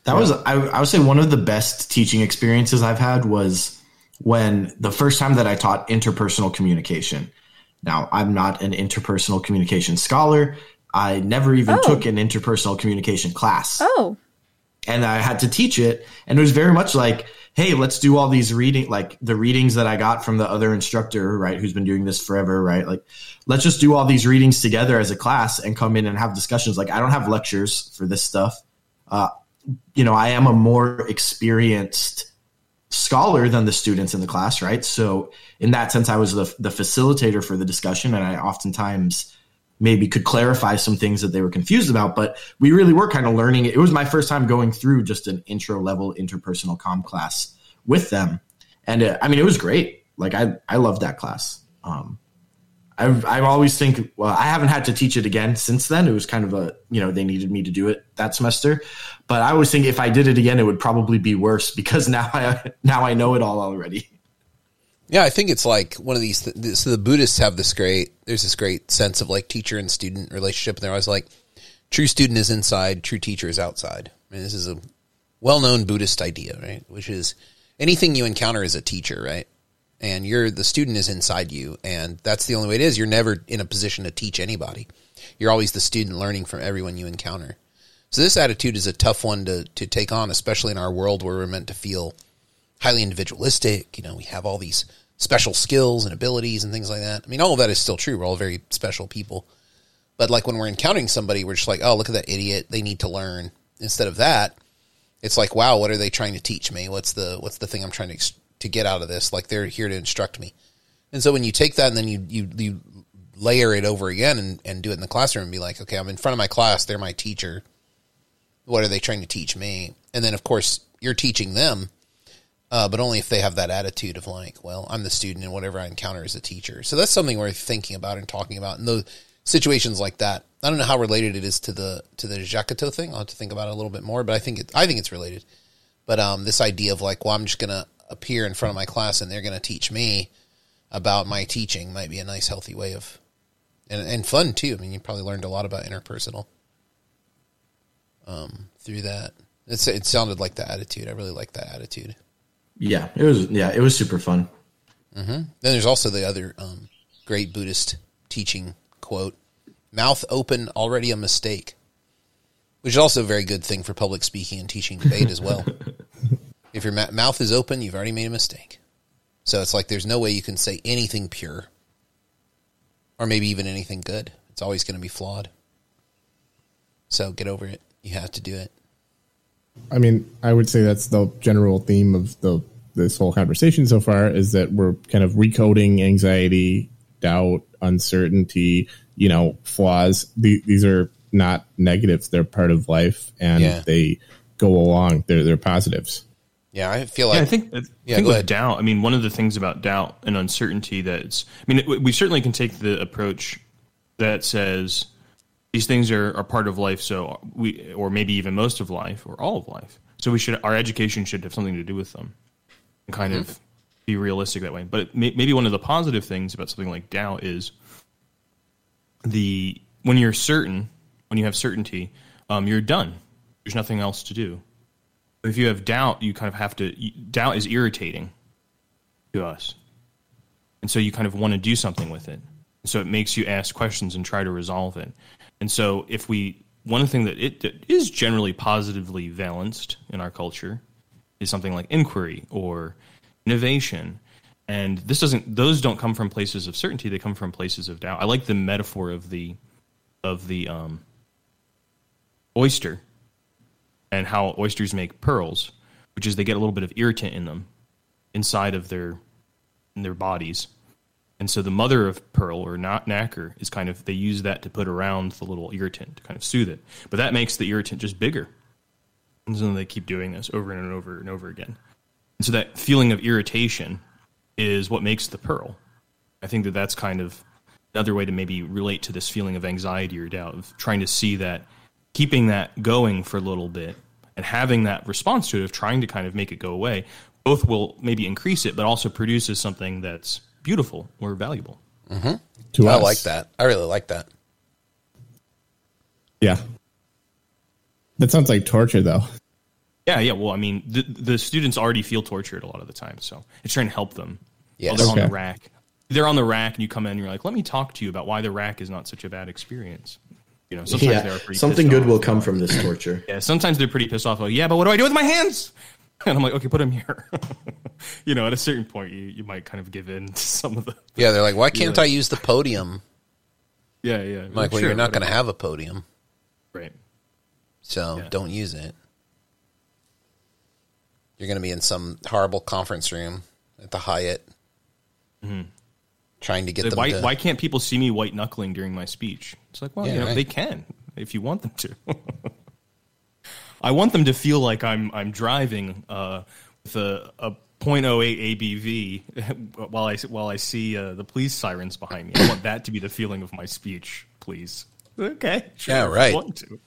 That was I, I would say one of the best teaching experiences I've had was when the first time that I taught interpersonal communication. Now, I'm not an interpersonal communication scholar. I never even Oh. took an interpersonal communication class. Oh, and I had to teach it. And it was very much like, hey, let's do all these reading, like the readings that I got from the other instructor, right, who's been doing this forever, right? Like, let's just do all these readings together as a class and come in and have discussions. Like, I don't have lectures for this stuff. Uh, you know, I am a more experienced scholar than the students in the class, right? So, in that sense, I was the, the facilitator for the discussion, and I oftentimes maybe could clarify some things that they were confused about. But we really were kind of learning. It was my first time going through just an intro level interpersonal com class with them, and uh, I mean, it was great. Like I, I loved that class. Um, I've, I always think, well, I haven't had to teach it again since then. It was kind of a, you know, they needed me to do it that semester, but I always think if I did it again, it would probably be worse *laughs* because now I, now I know it all already. Yeah, I think it's like one of these. Th- so the Buddhists have this great. There's this great sense of like teacher and student relationship, and they're always like, true student is inside, true teacher is outside. Mean, this is a well-known Buddhist idea, right? Which is anything you encounter is a teacher, right? And you're the student is inside you, and that's the only way it is. You're never in a position to teach anybody. You're always the student learning from everyone you encounter. So this attitude is a tough one to to take on, especially in our world where we're meant to feel highly individualistic. You know, we have all these special skills and abilities and things like that. I mean, all of that is still true. We're all very special people. But like when we're encountering somebody, we're just like, oh, look at that idiot. They need to learn. Instead of that, it's like, wow, what are they trying to teach me? What's the what's the thing I'm trying to to get out of this? Like they're here to instruct me. And so when you take that and then you you you layer it over again and, and do it in the classroom and be like, okay, I'm in front of my class. They're my teacher. What are they trying to teach me? And then, of course, you're teaching them, uh, but only if they have that attitude of like, well, I'm the student and whatever I encounter is a teacher. So that's something worth thinking about and talking about in those situations like that. I don't know how related it is to the to the Jacotot thing. I'll have to think about it a little bit more, but I think it, I think it's related. But um, this idea of like, well, I'm just gonna appear in front of my class and they're gonna teach me about my teaching might be a nice, healthy way of and and fun too. I mean, you probably learned a lot about interpersonal um, through that. It's it sounded like the attitude. I really like that attitude. Yeah, it was. Yeah, it was super fun. Then there's also the other um, great Buddhist teaching quote: "Mouth open, already a mistake," which is also a very good thing for public speaking and teaching debate as well. *laughs* if your ma- mouth is open, you've already made a mistake. So it's like there's no way you can say anything pure, or maybe even anything good. It's always going to be flawed. So get over it. You have to do it. I mean, I would say that's the general theme of the this whole conversation so far is that we're kind of recoding anxiety, doubt, uncertainty, you know, flaws. The, these are not negatives; they're part of life, and Yeah. they go along. They're they're positives. Yeah, I feel like Yeah, I think. I Yeah, think go with ahead. doubt. I mean, one of the things about doubt and uncertainty that's. I mean, we- we certainly can take the approach that says these things are, are part of life. So we, or maybe even most of life, or all of life. So we should. Our education should have something to do with them, and kind Mm-hmm. of be realistic that way. But may, maybe one of the positive things about something like doubt is the when you're certain, when you have certainty, um, you're done. There's nothing else to do. If you have doubt, you kind of have to. Doubt is irritating to us, and so you kind of want to do something with it. So it makes you ask questions and try to resolve it. And so if we, one thing that it that is generally positively valenced in our culture is something like inquiry or innovation. And this doesn't; those don't come from places of certainty. They come from places of doubt. I like the metaphor of the of the um, oyster and how oysters make pearls, which is they get a little bit of irritant in them inside of their in their bodies. And so the mother of pearl or not nacre is kind of they use that to put around the little irritant to kind of soothe it. But that makes the irritant just bigger. And so they keep doing this over and over and over again. And so that feeling of irritation is what makes the pearl. I think that that's kind of another way to maybe relate to this feeling of anxiety or doubt of trying to see that keeping that going for a little bit and having that response to it of trying to kind of make it go away both will maybe increase it but also produces something that's beautiful or valuable mm-hmm. To I us. like that. I really like that. Yeah, that sounds like torture, though. yeah yeah well i mean the, the students already feel tortured a lot of the time so it's trying to help them Yes. while they're on the rack they're on the rack and you come in and you're like let me talk to you about why the rack is not such a bad experience you know sometimes they're pretty something good off. will come from this torture. Yeah, sometimes they're pretty pissed off. Like, yeah, but what do I do with my hands? *laughs* And I'm like, okay, put them here. *laughs* you know, at a certain point, you, you might kind of give in to some of the. Yeah, they're like, why can't like- I use the podium? Yeah, yeah. I'm like, well, sure, you're not going to have a podium, Right. so Yeah. don't use it. You're going to be in some horrible conference room at the Hyatt, mm-hmm. trying to get Like, them why, to. why can't people see me white knuckling during my speech? It's like, well, Yeah, you know, right. they can if you want them to. *laughs* I want them to feel like I'm I'm driving uh, with a, a .08 ABV *laughs* while I while I see uh, the police sirens behind me. I want that to be the feeling of my speech, please. Okay, sure, Yeah, if you right. want to.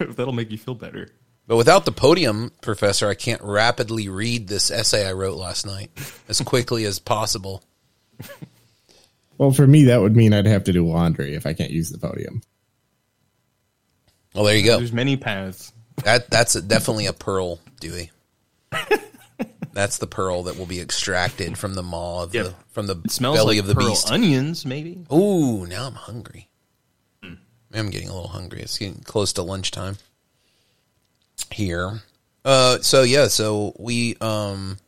If *laughs* That'll make you feel better. But without the podium, Professor, I can't rapidly read this essay I wrote last night as quickly as possible. *laughs* Well, for me, that would mean I'd have to do laundry if I can't use the podium. Well, there you go. There's many paths. That that's a, definitely a pearl, Dewey. *laughs* That's the pearl that will be extracted from the maw of Yep. the from the It smells belly like of the pearl beast. onions, maybe. Ooh, now I'm hungry. I'm getting a little hungry. It's getting close to lunchtime here. Uh, so yeah, so we um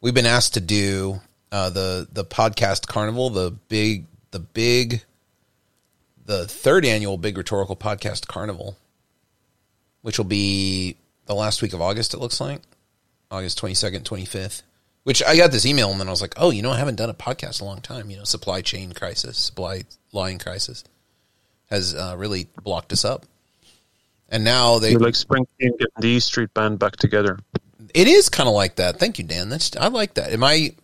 we've been asked to do uh the the podcast carnival, the big the big the third annual big rhetorical podcast carnival, which will be the last week of August. It looks like August twenty second, twenty fifth. Which I got this email and then I was like, oh, you know, I haven't done a podcast in a long time. You know, supply chain crisis, supply line crisis has uh, really blocked us up. And now they, You're like Springsteen getting the E Street Band back together. it is kind of like that. Thank you, Dan. That's I like that. Am I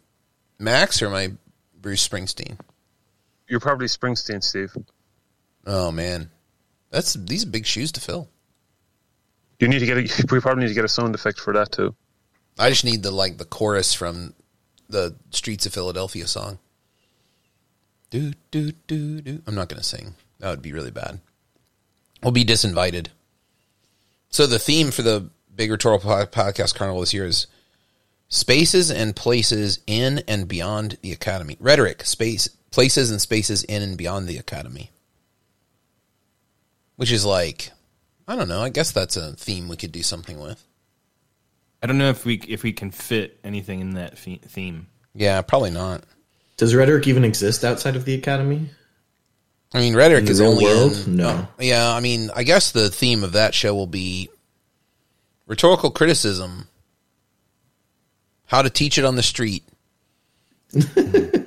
Max or am I Bruce Springsteen? You're probably Springsteen, Steve. Oh man, that's these are big shoes to fill. You need to get a, *laughs* we probably need to get a sound effect for that too. I just need the like the chorus from the Streets of Philadelphia song. Do do do do. I'm not going to sing. That would be really bad. We'll be disinvited. So the theme for the Big Rhetorical Po- Podcast Carnival this year is spaces and places in and beyond the academy. Rhetoric, space, places and spaces in and beyond the academy. Which is like, I don't know. I guess that's a theme we could do something with. I don't know if we if we can fit anything in that theme. Yeah, probably not. Does rhetoric even exist outside of the academy? I mean, rhetoric In the is only world? in- No. yeah, I mean, I guess the theme of that show will be rhetorical criticism. How to teach it on the street. *laughs*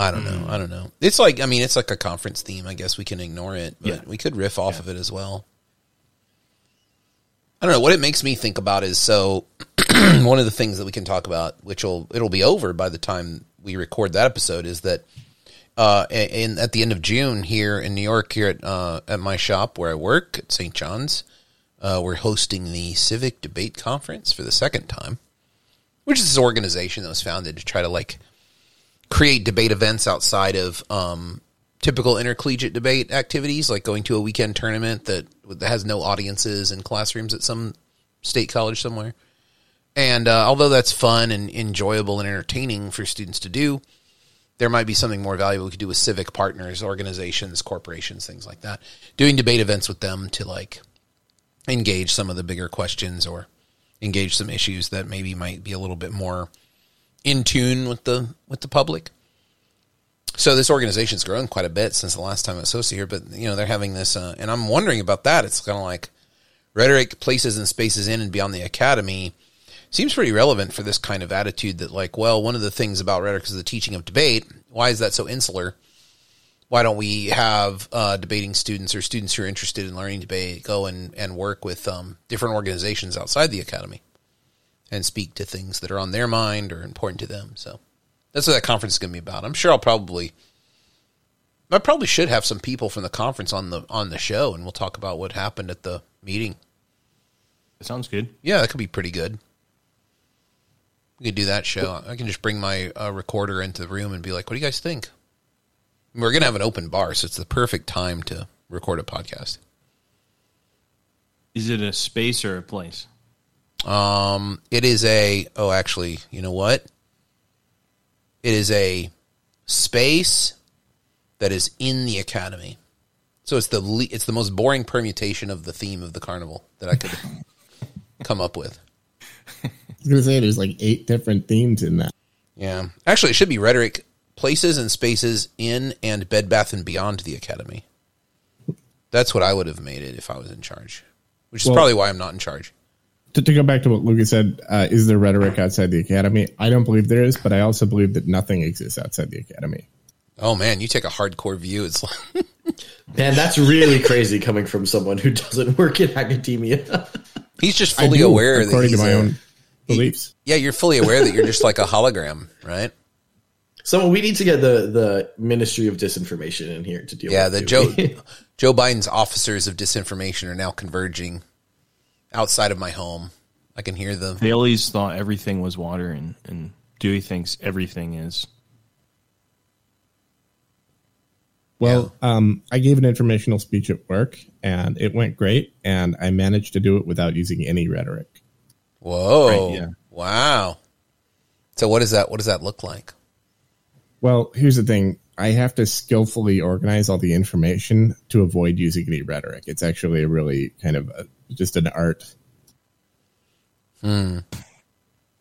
I don't know. I don't know. It's like I mean, it's like a conference theme. I guess we can ignore it, but Yeah. we could riff off of it as well. I don't know what it makes me think about is so *clears throat* one of the things that we can talk about, which will it'll be over by the time we record that episode, is that uh, in at the end of June here in New York, here at uh, at my shop where I work at St. John's, uh, we're hosting the Civic Debate Conference for the second time, which is this organization that was founded to try to like create debate events outside of um, typical intercollegiate debate activities, like going to a weekend tournament that, that has no audiences in classrooms at some state college somewhere. And uh, although that's fun and enjoyable and entertaining for students to do, there might be something more valuable we could do with civic partners, organizations, corporations, things like that. Doing debate events with them to like engage some of the bigger questions or engage some issues that maybe might be a little bit more in tune with the with the public. So this organization's grown quite a bit since the last time I was hosted here, but you know they're having this, uh, and I'm wondering about that. It's kind of like rhetoric, places and spaces in and beyond the academy seems pretty relevant for this kind of attitude. That like, well, one of the things about rhetoric is the teaching of debate. Why is that so insular? Why don't we have uh, debating students or students who are interested in learning debate go and, and work with um, different organizations outside the academy and speak to things that are on their mind or important to them? So that's what that conference is going to be about. I'm sure I'll probably, I probably should have some people from the conference on the on the show, and we'll talk about what happened at the meeting. That sounds good. Yeah, that could be pretty good. We could do that show. I can just bring my uh, recorder into the room and be like, "What do you guys think?" We're gonna have an open bar, so it's the perfect time to record a podcast. Is it a space or a place? Um, it is a. Oh, actually, you know what? It is a space that is in the academy. So it's the le- it's the most boring permutation of the theme of the carnival that I could *laughs* come up with. I was gonna say there's like eight different themes in that. Yeah, actually, it should be rhetoric, places and spaces in and Bed Bath and Beyond the academy. That's what I would have made it if I was in charge, which is Well- probably why I'm not in charge. To, to go back to what Lucas said, uh, is there rhetoric outside the academy? I don't believe there is, but I also believe that nothing exists outside the academy. Oh man, you take a hardcore view. It's like, *laughs* Man, that's really crazy coming from someone who doesn't work in academia. he's just fully do, aware that according he's to my a- own beliefs. Yeah, you're fully aware that you're just like a hologram, right? so we need to get the the Ministry of Disinformation in here to deal Yeah, with the it. Joe *laughs* Joe Biden's officers of disinformation are now converging outside of my home. I can hear them. They always thought everything was water, and, and Dewey thinks everything is. Well, um, I gave an informational speech at work, and it went great, and I managed to do it without using any rhetoric. Whoa! Right, yeah. Wow. So what does that? What does that look like? Well, here's the thing. I have to skillfully organize all the information to avoid using any rhetoric. It's actually a really kind of a, just an art. Hmm.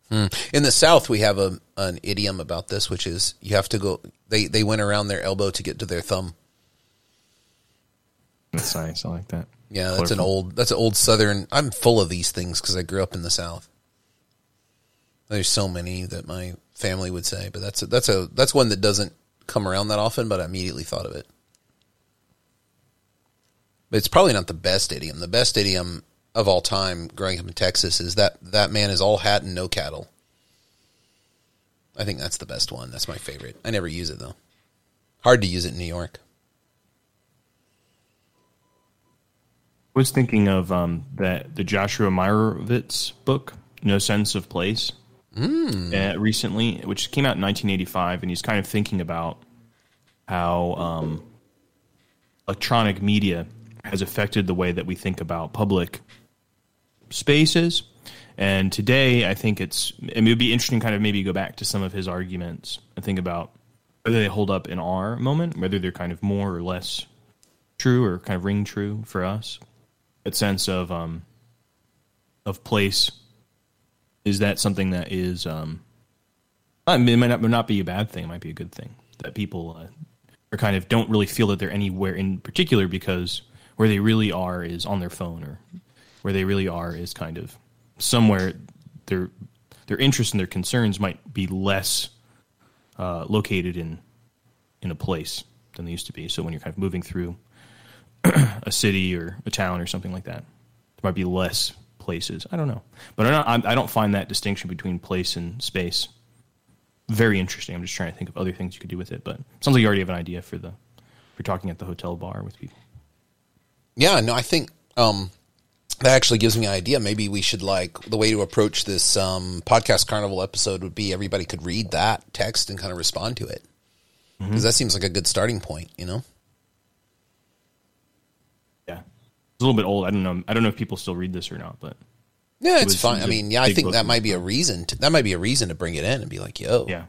Hmm. In the South, we have a an idiom about this, which is you have to go. They they went around their elbow to get to their thumb. That's nice. I like that. Yeah, that's an old that's an old Southern. I'm full of these things because I grew up in the South. There's so many that my family would say, but that's a, that's a that's one that doesn't come around that often. But I immediately thought of it. But it's probably not the best idiom. The best idiom of all time, growing up in Texas, is that that man is all hat and no cattle. I think that's the best one. That's my favorite. I never use it though. Hard to use it in New York. I was thinking of um, that the Joshua Meyrowitz book, No Sense of Place, uh, recently, which came out in 1985, and he's kind of thinking about how um, electronic media has affected the way that we think about public spaces. And today, I think it's it would be interesting, kind of maybe go back to some of his arguments and think about whether they hold up in our moment, whether they're kind of more or less true or kind of ring true for us. That sense of um, of place is that something that is um, I mean, it might not, might not be a bad thing. It might be a good thing that people uh, are kind of don't really feel that they're anywhere in particular because where they really are is on their phone or where they really are is kind of somewhere their their interests and their concerns might be less uh, located in in a place than they used to be. So when you're kind of moving through *clears throat* a city or a town or something like that, there might be less places. I don't know, but not, I'm, I don't find that distinction between place and space very interesting. I'm just trying to think of other things you could do with it, but it sounds like you already have an idea for the for talking at the hotel bar with people. Yeah, no, I think um, that actually gives me an idea. Maybe we should like the way to approach this um, podcast carnival episode would be everybody could read that text and kind of respond to it because that seems like a good starting point. You know? Yeah, it's a little bit old. I don't know. I don't know if people still read this or not, but Yeah, it's fine. it was I mean, yeah, I think that might be a reason. To, that might be a reason to bring it in and be like, "Yo, yeah,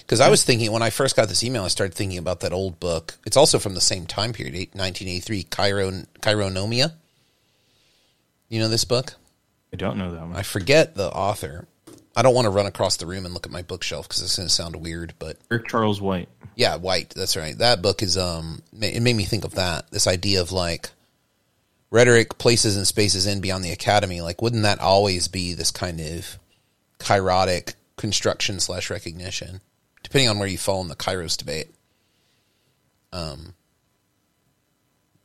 Because I was thinking when I first got this email, I started thinking about that old book. It's also from the same time period, eight- 1983, Chiron, Kaironomia. You know this book? I don't know that one. I forget the author. I don't want to run across the room and look at my bookshelf because it's going to sound weird. But Eric Charles White. yeah, White. That's right. That book is um. It made me think of that. This idea of like rhetoric, places and spaces in beyond the academy. Like, wouldn't that always be this kind of kairotic construction slash recognition, depending on where you fall in the kairos debate? Um,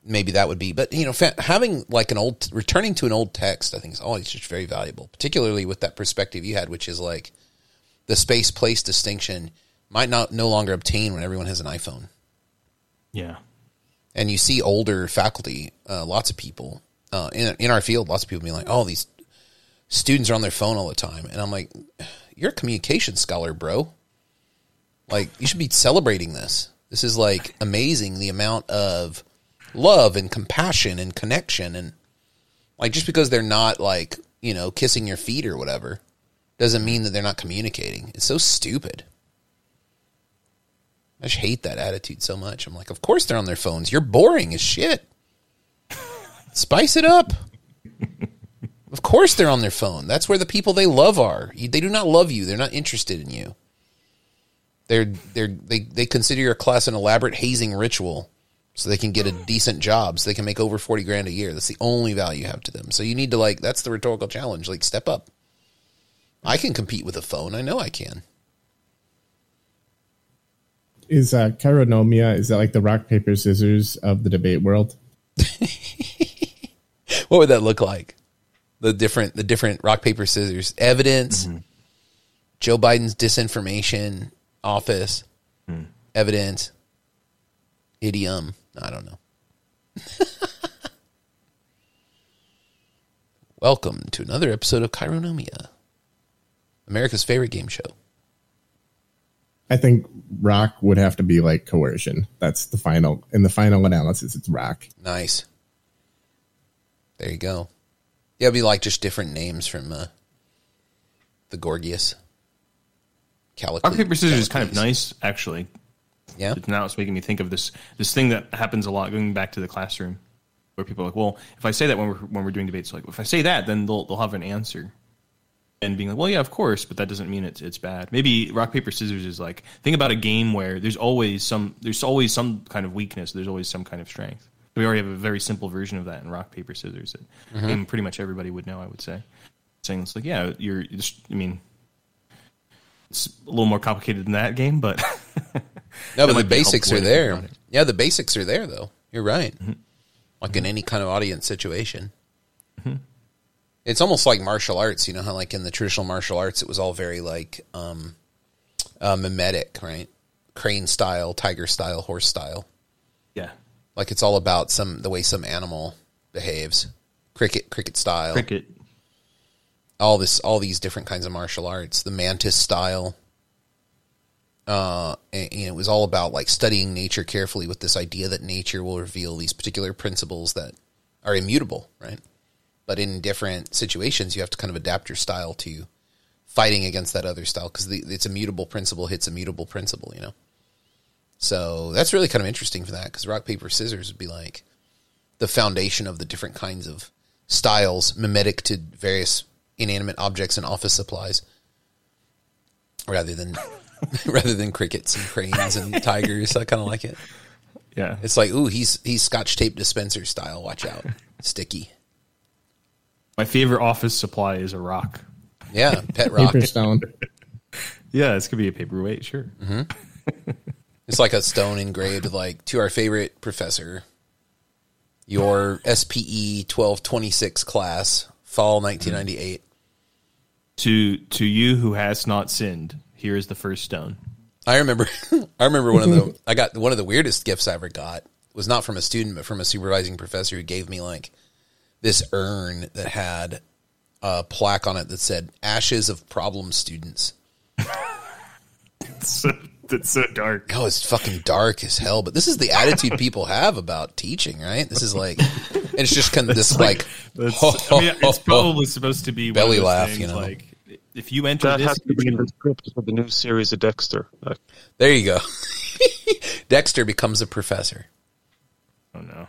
maybe that would be. But you know, fa- having like an old returning to an old text, I think is always just very valuable, particularly with that perspective you had, which is like the space place distinction might not no longer obtain when everyone has an iPhone. Yeah, And you see older faculty, uh, lots of people uh, in in our field, lots of people being like, "Oh, these students are on their phone all the time," and I'm like, "You're a communication scholar, bro. Like, you should be celebrating this. This is like amazing the amount of love and compassion and connection, and like just because they're not like you know kissing your feet or whatever doesn't mean that they're not communicating. It's so stupid." I just hate that attitude so much. I'm like, of course they're on their phones. You're boring as shit. Spice it up. of course they're on their phone. That's where the people they love are. They do not love you. They're not interested in you. They're they're they they consider your class an elaborate hazing ritual so they can get a decent job so they can make over 40 grand a year. That's the only value you have to them. So you need to like that's the rhetorical challenge. Like step up. I can compete with a phone. I know I can. Is uh, kaironomia, is that like the rock, paper, scissors of the debate world? *laughs* What would that look like? The different the different rock paper scissors evidence. Joe Biden's disinformation office evidence idiom. I don't know. *laughs* Welcome to another episode of Kaironomia, America's favorite game show. I think rock would have to be like coercion. That's the final, in the final analysis, it's rock. Nice. There you go. Yeah, it'd be like just different names from uh, the Gorgias. Callicles. rock paper scissors is kind of nice, actually. Yeah. It's now it's making me think of this this thing that happens a lot going back to the classroom, where people are like, well, if I say that when we're when we're doing debates, like if I say that, then they'll they'll have an answer, and being like, well, yeah, of course, but that doesn't mean it's it's bad. Maybe rock paper scissors is like think about a game where there's always some there's always some kind of weakness, there's always some kind of strength. We already have a very simple version of that in rock paper scissors that mm-hmm. mean, pretty much everybody would know. I would say, saying it's like, yeah, you're just, I mean, It's a little more complicated than that game, but No, but *laughs* the basics are way to think there. Yeah, the basics are there, though. You're right. Mm-hmm. Like in mm-hmm. any kind of audience situation. Mm-hmm. It's almost like martial arts. You know how, like in the traditional martial arts, it was all very like um, uh, mimetic, right? Crane style, tiger style, horse style. yeah, Like it's all about some the way some animal behaves. Cricket, cricket style. cricket. all this all these different kinds of martial arts the mantis style uh and, and it was all about like studying nature carefully with this idea that nature will reveal these particular principles that are immutable right but in different situations you have to kind of adapt your style to fighting against that other style because it's a mutable principle hits a mutable principle you know? So that's really kind of interesting for that because rock paper scissors would be like the foundation of the different kinds of styles mimetic to various inanimate objects and office supplies rather than *laughs* *laughs* rather than crickets and cranes and *laughs* tigers. I kind of like it. Yeah, it's like ooh he's he's scotch tape dispenser style. Watch out. Sticky my favorite office supply is a rock. yeah pet rock Paper stone. *laughs* Yeah, this could be a paperweight. Sure. Mm-hmm. it's like a stone engraved with like to our favorite professor your spe 1226 class fall 1998 mm-hmm. To to you who has not sinned, here is the first stone. I remember *laughs* I remember one of the *laughs* I got one of the weirdest gifts I ever got was not from a student but from a supervising professor who gave me like this urn that had a plaque on it that said ashes of problem students. so, that's so dark. Oh, it's fucking dark as hell, but this is the attitude people have about teaching, right? This is like it's just kind of this *laughs* like, That's, *laughs* I mean, it's probably supposed to be one Belly of those laugh, things, you know. Like if you enter That this, has to be in the script for the new series of Dexter. There you go. *laughs* Dexter becomes a professor. oh no,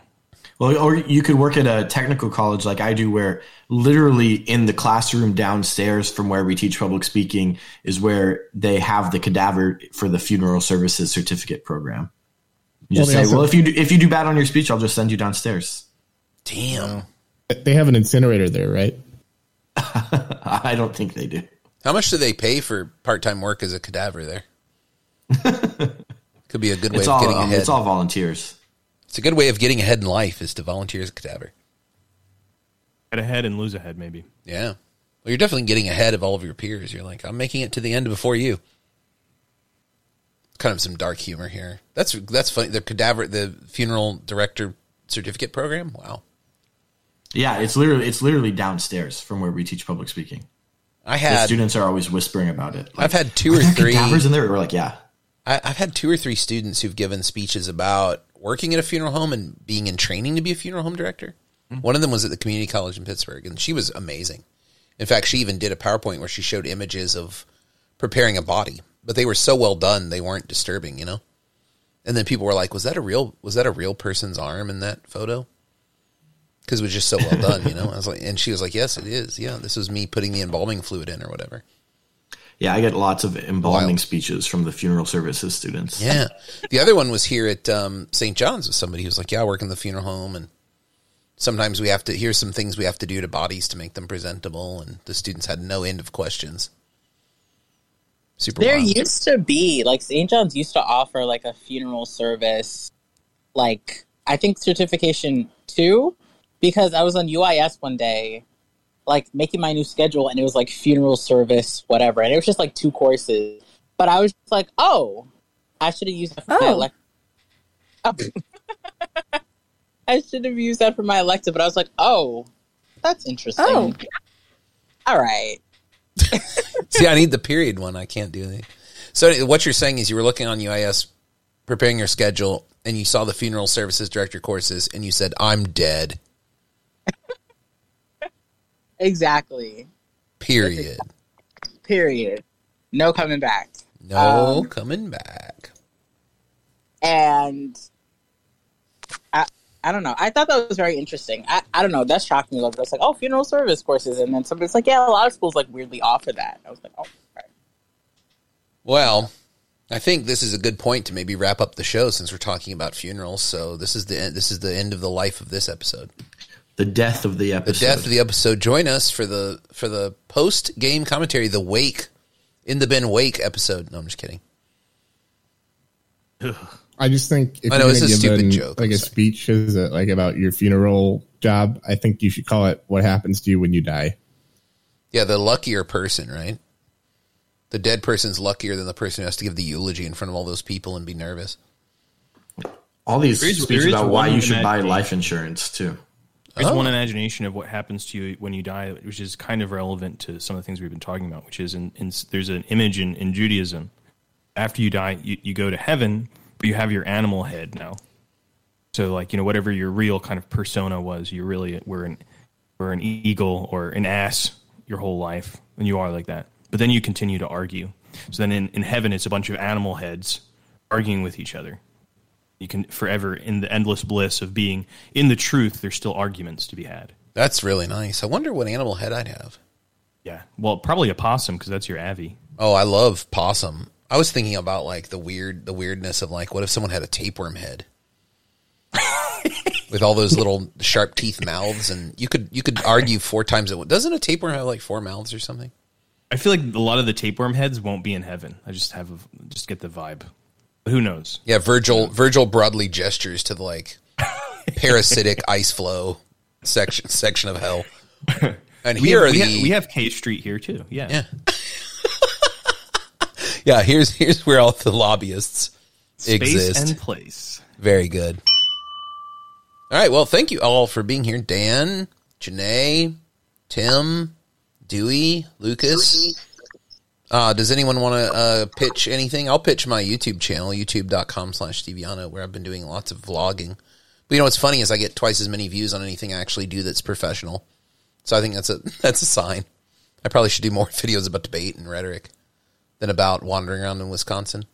Well, or you could work at a technical college like I do, where literally in the classroom downstairs from where we teach public speaking is where they have the cadaver for the funeral services certificate program. You Well, just they say, also- well, if you do, if you do bad on your speech, I'll just send you downstairs. Damn. They have an incinerator there, right? *laughs* I don't think they do. How much do they pay for part-time work as a cadaver there? *laughs* Could be a good way It's of all getting um, ahead. it's all volunteers. It's a good way of getting ahead in life is to volunteer as a cadaver. get ahead and lose ahead, maybe. Yeah. Well, you're definitely getting ahead of all of your peers. You're like, I'm making it to the end before you. Kind of some dark humor here. That's that's funny. The cadaver, the funeral director certificate program. Wow. Yeah, it's literally it's literally downstairs from where we teach public speaking. I The had students are always whispering about it. Like, I've had two or three. cadavers in there. We're like, yeah. I, I've had two or three students who've given speeches about working at a funeral home and being in training to be a funeral home director. Mm-hmm. One of them was at the community college in Pittsburgh, and she was amazing. In fact, she even did a PowerPoint where she showed images of preparing a body, but they were so well done they weren't disturbing, you know. And then people were like, "Was that a real? Was that a real person's arm in that photo?" Because it was just so well done, you know. I was like, and she was like, "Yes, it is. Yeah, this was me putting the embalming fluid in or whatever." Yeah, I get lots of embalming Wild. speeches from the funeral services students. Yeah. The other one was here at um, St. John's with somebody who was like, Yeah, I work in the funeral home and sometimes we have to here's some things we have to do to bodies to make them presentable and the students had no end of questions. Super There wild. used to be like St. John's used to offer like a funeral service, like I think certification two, because I was on UIS one day, like making my new schedule, and it was like funeral service, whatever, and it was just like two courses. But I was just like, oh, I should have used that for my Oh. elect. Oh. *laughs* I should have used that for my elective, but I was like, oh, that's interesting. Oh. All right. *laughs* See, I need the period one. I can't do anything. So what you're saying is you were looking on UIS preparing your schedule and you saw the funeral services director courses and you said, I'm dead. Exactly. Period. Period. No coming back. No Um, coming back. and I I don't know. I thought that was very interesting. I, I don't know. That shocked me a little bit. I was like, oh, funeral service courses, and then somebody's like, yeah, a lot of schools like weirdly offer that. I was like, oh, okay. Well, I think this is a good point to maybe wrap up the show since we're talking about funerals. So this is the this is the end of the life of this episode. The death of the episode. The death of the episode. Join us for the for the post game commentary, the wake, in the Bin Wake episode. No, I'm just kidding. I just think if I know, you're it's gonna a give stupid an- joke, like I'm a sorry. speech is it like about your funeral job, I think you should call it "What happens to you when you die." Yeah, the luckier person, right? The dead person's luckier than the person who has to give the eulogy in front of all those people and be nervous. All these speeches about why you should buy life insurance too. There's Oh. one imagination of what happens to you when you die, which is kind of relevant to some of the things we've been talking about. Which is, in, in there's an image in, in Judaism. After you die, you, you go to heaven, but you have your animal head now. So, like you know, whatever your real kind of persona was, you really were an were an eagle or an ass your whole life, and you are like that. But then you continue to argue. So then in, in heaven, it's a bunch of animal heads arguing with each other. You can forever in the endless bliss of being in the truth. There's still arguments to be had. That's really nice. I wonder what animal head I'd have. Yeah, well, probably a possum because that's your avi. Oh, I love possum. I was thinking about like the weird, the weirdness of like, what if someone had a tapeworm head *laughs* with all those little sharp teeth mouths, and you could you could argue four times. At, doesn't a tapeworm have like four mouths or something? I feel like a lot of the tapeworm heads won't be in heaven. I just have a, just get the vibe. But who knows? Yeah, Virgil Virgil broadly gestures to the like parasitic *laughs* ice flow section section of hell. And We here have, are we, the have, we have K Street here too. Yeah. Yeah. *laughs* yeah, here's here's where all the lobbyists Space exist. and place. Very good. All right, well, thank you all for being here. Dan, Janae, Tim, Dewey, Lucas. Uh, does anyone want to uh, pitch anything? I'll pitch my YouTube channel, youtube.com slash Steviano, where I've been doing lots of vlogging. But you know what's funny is I get twice as many views on anything I actually do that's professional. So I think that's a *laughs* that's a sign. I probably should do more *laughs* videos about debate and rhetoric than about wandering around in Wisconsin.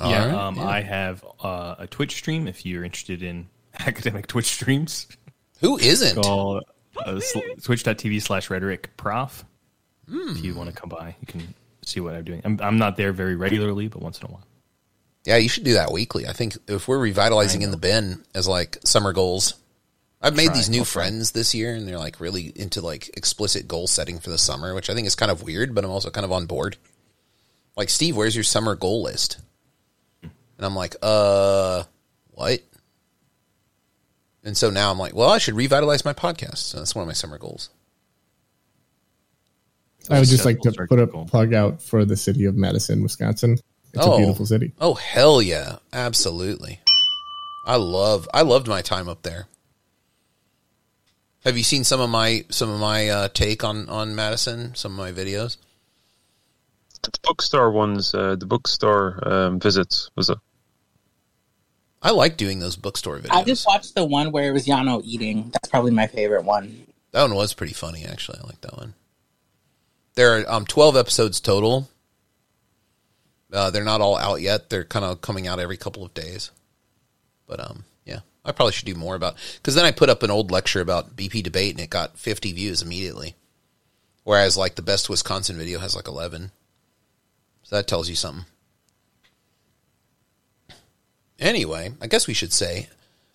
yeah, All right, um, I have uh, a Twitch stream if you're interested in *laughs* academic Twitch streams. Who isn't? Called uh, sl- twitch.tv slash rhetoric prof. Hmm. If you want to come by, you can see what I'm doing. I'm, I'm not there very regularly, but once in a while. Yeah, you should do that weekly. I think if we're revitalizing in the bin as like summer goals, I've made Try. these new I'll try. friends this year, and they're like really into like explicit goal setting for the summer, which I think is kind of weird, but I'm also kind of on board. Like, Steve, where's your summer goal list? And I'm like, uh, what? And so now I'm like, well, I should revitalize my podcast. So that's one of my summer goals. I would just like to put a plug out for the city of Madison, Wisconsin. It's a beautiful city. Oh hell yeah, absolutely. I love I loved my time up there. Have you seen some of my some of my uh, take on on Madison? Some of my videos. The bookstore ones, uh, the bookstore um, visits was a I like doing those bookstore videos. I just watched the one where it was Llano eating. That's probably my favorite one. that one was pretty funny actually. I like that one. There are um, twelve episodes total. Uh, they're not all out yet. They're kind of coming out every couple of days. But um, yeah, I probably should do more about because then I put up an old lecture about BP debate and it got 50 views immediately, whereas like the best Wisconsin video has like 11. So that tells you something. Anyway, I guess we should say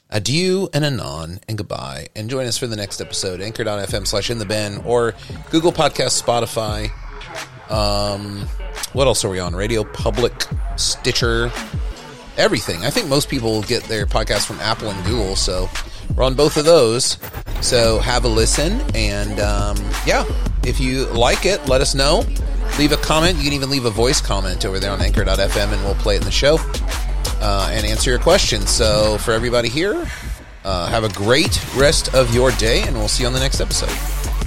adieu and anon and goodbye. And join us for the next episode anchor.fm slash in the bin or google podcast spotify. Um what else are we on? Radio public stitcher everything. I think most people get their podcast from apple and google so we're on both of those. So have a listen and um, yeah if you like it let us know. Leave a comment. You can even leave a voice comment over there on anchor.fm and we'll play it in the show uh, and answer your questions. So, for everybody here, uh, have a great rest of your day, and we'll see you on the next episode.